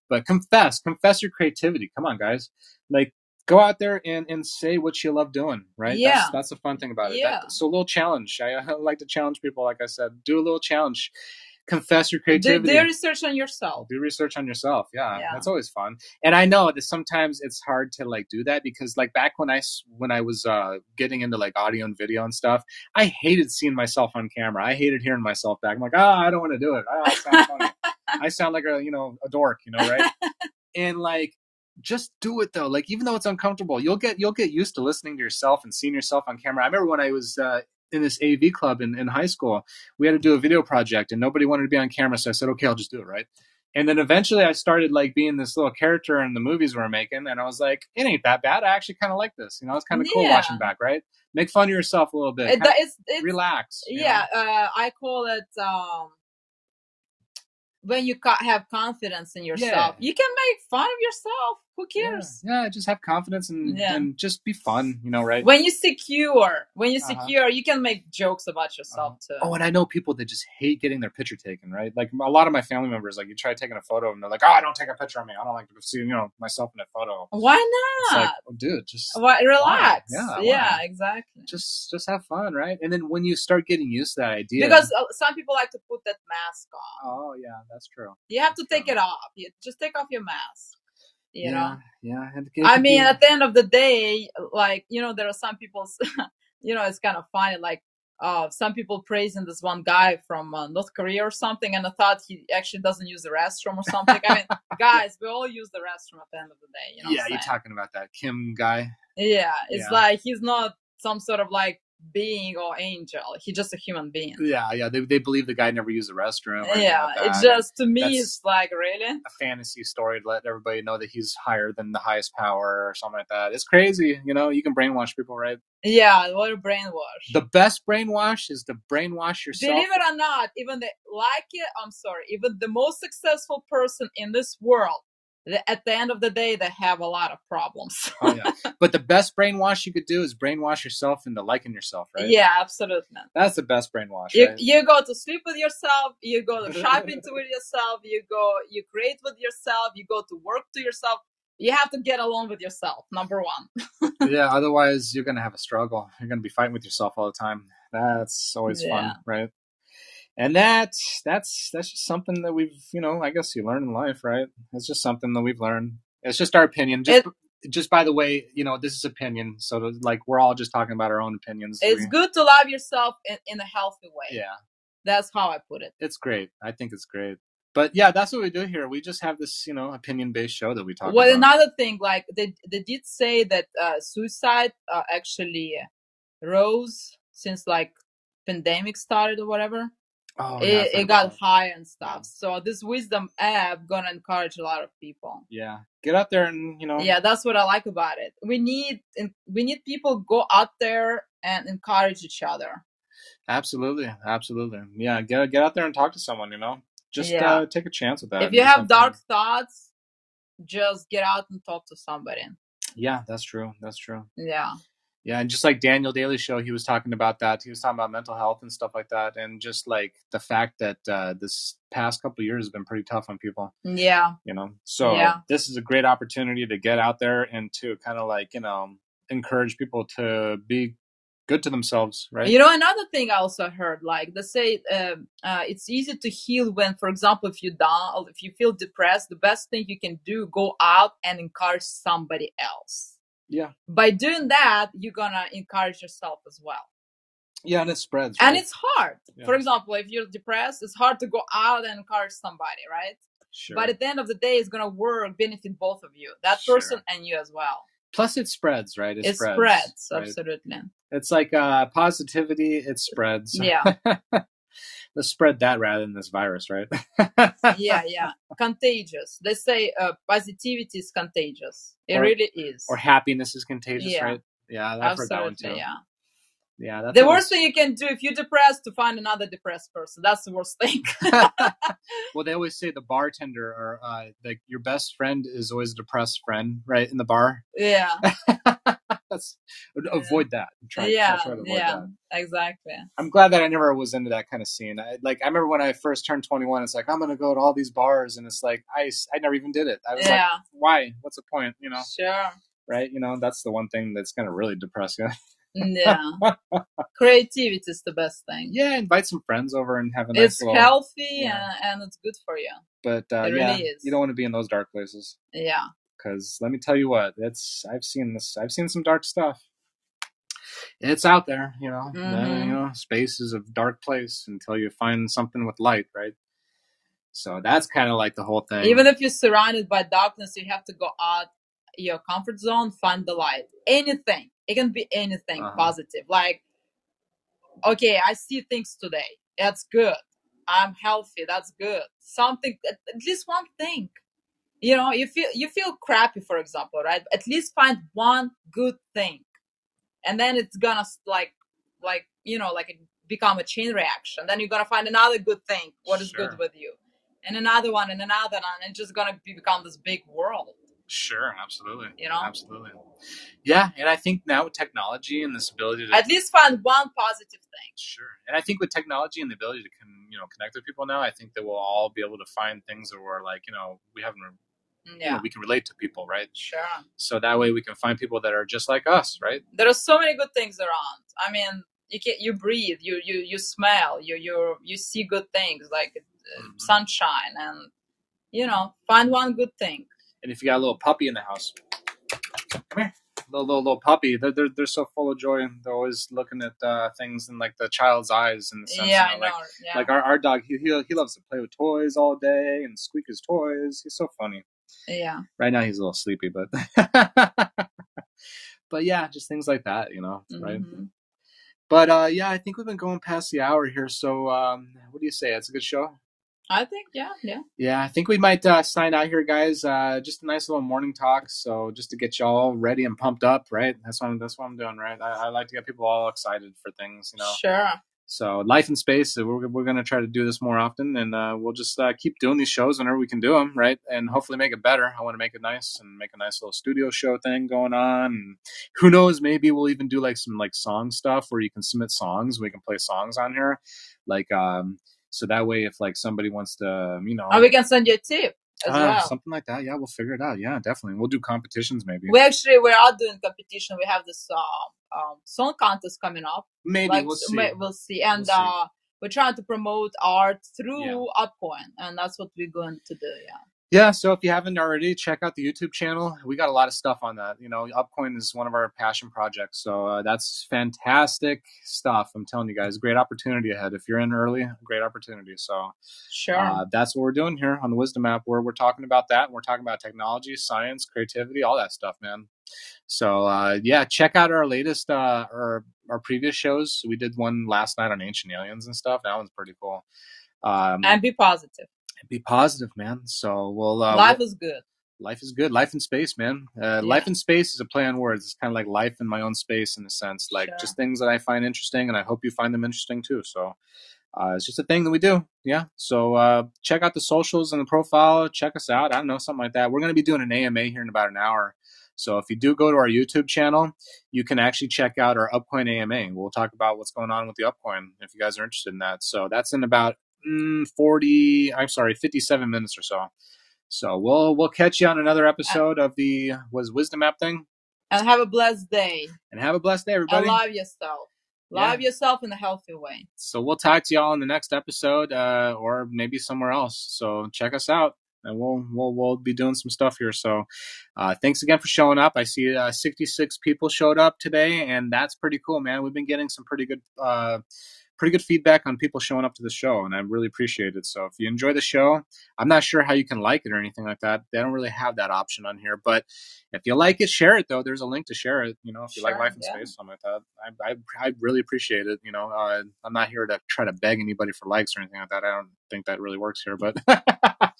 But confess, confess your creativity. Come on, guys. Like go out there and, and say what you love doing, right? Yeah. That's, that's the fun thing about it. Yeah. That, so a little challenge. I, I (laughs) like to challenge people, like I said. Do a little challenge. Confess your creativity. do research on yourself. do research on yourself. Yeah, Yeah. that's always fun. And I know that sometimes it's hard to like do that because like back when I when I was uh, getting into like audio and video and stuff, I hated seeing myself on camera. I hated hearing myself back. I'm like, ah, I don't want to do it. I sound funny. (laughs) I sound like a you know a dork, you know, right? (laughs) and like just do it though. Like even though it's uncomfortable, you'll get you'll get used to listening to yourself and seeing yourself on camera. I remember when I was uh, in this AV club in, in high school, we had to do a video project and nobody wanted to be on camera, so I said, okay, I'll just do it, right? And then eventually I started like being this little character in the movies we were making, and I was like, it ain't that bad. I actually kind of like this. You know, it's kind of cool watching back, right? Make fun of yourself a little bit. It, it's, it's, relax. yeah, uh, I call it um, when you have confidence in yourself. Yeah. You can make fun of yourself. Who cares? Yeah, just have confidence and, Yeah. and just be fun, you know, right? When you secure, when you Uh-huh. secure, you can make jokes about yourself too. Oh, and I know people that just hate getting their picture taken, right? Like a lot of my family members, like you try taking a photo and they're like, "Oh, I don't take a picture of me. I don't like to see, you know, myself in a photo." Why It's not? like, oh, dude, just Why, relax. Yeah, yeah, why? exactly. just just have fun, right? And then when you start getting used to that idea, Because uh, some people like to put that mask on. oh yeah, that's true. You have to take True. it off. You just take off your mask. You yeah, know. yeah. I mean, at the end of the day, like you know, there are some people. (laughs) you know, it's kind of funny. Like, uh, some people praising this one guy from uh, North Korea or something, and I thought he actually doesn't use the restroom or something. I mean, (laughs) guys, we all use the restroom at the end of the day. You know. yeah, you're talking about that Kim guy. Yeah, it's Yeah. like he's not some sort of like being or angel. He's just a human being. Yeah, yeah. They, they believe the guy never used the restroom. Yeah, like it's just to me, That's- it's like really. a fantasy story to let everybody know that he's higher than the highest power or something like that. It's crazy, you know. You can brainwash people, right? Yeah, what a brainwash. The best brainwash is to brainwash yourself. Believe it or not, even the like it, I'm sorry, even the most successful person in this world, at the end of the day, they have a lot of problems. (laughs) Oh, yeah. But the best brainwash you could do is brainwash yourself into liking yourself, right? Yeah, absolutely. That's the best brainwash, You, right? you go to sleep with yourself, you go (laughs) to shopping with yourself, you go, you create with yourself, you go to work to yourself. You have to get along with yourself, number one. (laughs) yeah, otherwise you're gonna have a struggle. You're gonna be fighting with yourself all the time. That's always Yeah. fun, right? And that that's that's just something that we've you know I guess you learn in life, right? It's just something that we've learned. It's just our opinion. Just just by the way, you know this is opinion, so to, like we're all just talking about our own opinions. It's We- good to love yourself in, in a healthy way. Yeah, That's how I put it. it's great. I think it's great. But yeah, that's what we do here. We just have this you know opinion based show that we talk well, about. another thing, like they they did say that uh, suicide uh, actually rose since like pandemic started or whatever. Oh, it, it got high and stuff. So this wisdom app gonna encourage a lot of people. Yeah, get out there and you know. Yeah, that's what I like about it. We need we need people go out there and encourage each other. Absolutely, absolutely. Yeah, get get out there and talk to someone. You know, just Yeah. uh, take a chance with that. if you have something. dark thoughts, just get out and talk to somebody. yeah, that's true. That's true. Yeah. Yeah, and just like Daniel Daly show, he was talking about that. He was talking about mental health and stuff like that, and just like the fact that uh, this past couple of years has been pretty tough on people. Yeah. You know, so Yeah. this is a great opportunity to get out there and to kind of like you know encourage people to be good to themselves, right? You know, another thing I also heard, like they say, um uh, it's easy to heal when, for example, if you down, if you feel depressed, the best thing you can do, go out and encourage somebody else. Yeah, By doing that, you're gonna encourage yourself as well. Yeah, and it spreads. and right? it's hard Yeah. for example if you're depressed it's hard to go out and encourage somebody right sure. but at the end of the day it's going to work benefit both of you that Sure. person and you as well Plus, it spreads, right? it spreads, right? absolutely It's like uh, positivity. It spreads. yeah (laughs) Let's spread that rather than this virus, right? (laughs) yeah yeah contagious they say uh, positivity is contagious it Or- really is Or happiness is contagious, Yeah. right? Yeah, I've heard that one absolutely too. yeah Yeah, that's the always- worst thing you can do if you're depressed to find another depressed person that's the worst thing (laughs) (laughs) well, they always say the bartender or uh, like your best friend is always a depressed friend, right? In the bar. yeah That's avoid that. Try, yeah try to avoid yeah that. exactly I'm glad that I never was into that kind of scene. I, like I remember when I first turned 21, it's like I'm gonna go to all these bars, and it's like I I never even did it. I was like, yeah why? What's the point? You know, sure right? You know, that's the one thing that's gonna really depress you. (laughs) yeah creativity is the best thing yeah, invite some friends over and have a nice it's little. healthy yeah. and, and it's good for you but uh, it really yeah, is. you don't want to be in those dark places. yeah because let me tell you what it's i've seen this i've seen some dark stuff. It's out there you know? Mhm. you know space is a dark place until you find something with light right? So that's kind of like the whole thing. Even if you're surrounded by darkness you have to go out your comfort zone find the light. Anything. It can be anything Uh-huh. positive. Like okay i see things today. That's good. I'm healthy. That's good. Something at least one thing you know you feel you feel crappy for example right? At least find one good thing and then it's gonna like like you know like it become a chain reaction. Then you're gonna find another good thing what is Sure. good with you and another one and another one and it's just gonna be, become this big world. Sure absolutely You know? absolutely. Yeah and i think now with technology and this ability to at least find one positive thing. Sure, and I think with technology and the ability to con, you know connect with people now, I think that we'll all be able to find things that we're like, you know, we haven't, you know, yeah we can relate to people, right? sure So that way we can find people that are just like us, right? there are so many good things around i mean you can you breathe you you you smell you you you see good things like uh, Mhm. sunshine and you know find one good thing And if you got a little puppy in the house, come here, little little little puppy, they're they're, they're so full of joy. and They're always looking at uh, things in like the child's eyes and sense, yeah you know, i like know yeah like our, our dog, he, he he loves to play with toys all day and squeak his toys. He's so funny. Yeah Right now he's a little sleepy, but (laughs) but yeah, just things like that, you know, right? Mhm. But uh, yeah, I think we've been going past the hour here. So um, what do you say? It's a good show. i think yeah yeah Yeah, I think we might uh, sign out here, guys. Uh, just a nice little morning talk. So just to get you all ready and pumped up, right? That's what I'm, that's what I'm doing, right? I, I like to get people all excited for things, you know. sure So life in space, uh, we're we're gonna try to do this more often, and uh, we'll just uh, keep doing these shows whenever we can do them, right? And hopefully make it better. I want to make it nice and make a nice little studio show thing going on. And who knows? Maybe we'll even do like some like song stuff where you can submit songs. We can play songs on here, like um. So that way, if like somebody wants to, you know, and we can send you a tip as Ah, well something like that. Yeah, we'll figure it out. Yeah, definitely. We'll do competitions maybe. we actually we are all doing competition we have this uh, um, song contest coming up maybe like we'll see. we'll see and We'll see. uh we're trying to promote art through Yeah. upcoin and that's what we're going to do yeah Yeah, so if you haven't already, check out the YouTube channel. We got a lot of stuff on that. You know, Upcoin is one of our passion projects, so uh, that's fantastic stuff. I'm telling you guys, great opportunity ahead. If you're in early, great opportunity. So sure uh, that's what we're doing here on the Wisdom app, where we're talking about that. And we're talking about technology, science, creativity, all that stuff, man. So uh, yeah, check out our latest uh, our our previous shows. We did one last night on ancient aliens and stuff. That one's pretty cool. Um, and be positive be positive, man. So we'll uh, life we'll- is good life is good. Life in space, man. Uh, Life in space is a play on words. It's kind of like life in my own space in a sense, like Sure. just things that I find interesting, and I hope you find them interesting too. So uh, it's just a thing that we do. Yeah. So uh, check out the socials and the profile. Check us out. I don't know something like that. We're going to be doing an AMA here in about an hour. So if you do go to our YouTube channel, you can actually check out our Upcoin AMA. We'll talk about what's going on with the Upcoin if you guys are interested in that. So that's in about mm, 40, I'm sorry, 57 minutes or so. So we'll we'll catch you on another episode of the was Wisdom app thing. and have a blessed day And have a blessed day, and everybody. love yourself love yourself in a healthy way So we'll talk to y'all in the next episode, uh, or maybe somewhere else. So check us out. And we'll we'll we'll be doing some stuff here. So, uh, thanks again for showing up. I see uh, 66 people showed up today, and that's pretty cool, man. We've been getting some pretty good. Uh, pretty good feedback on people showing up to the show, and I really appreciate it. So if you enjoy the show, I'm not sure how you can like it or anything like that. They don't really have that option on here, but if you like it, share it though. There's a link to share it. You know, if you Sure, like Life in yeah. Space, something like that. I, I I really appreciate it. You know, uh, I'm not here to try to beg anybody for likes or anything like that. I don't think that really works here, but (laughs)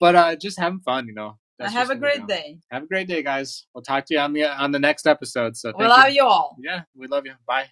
but uh, just having fun. You know. That's have a great day. Have a great day, guys. We'll talk to you on the on the next episode. So We love you all. Yeah, we love you. Bye.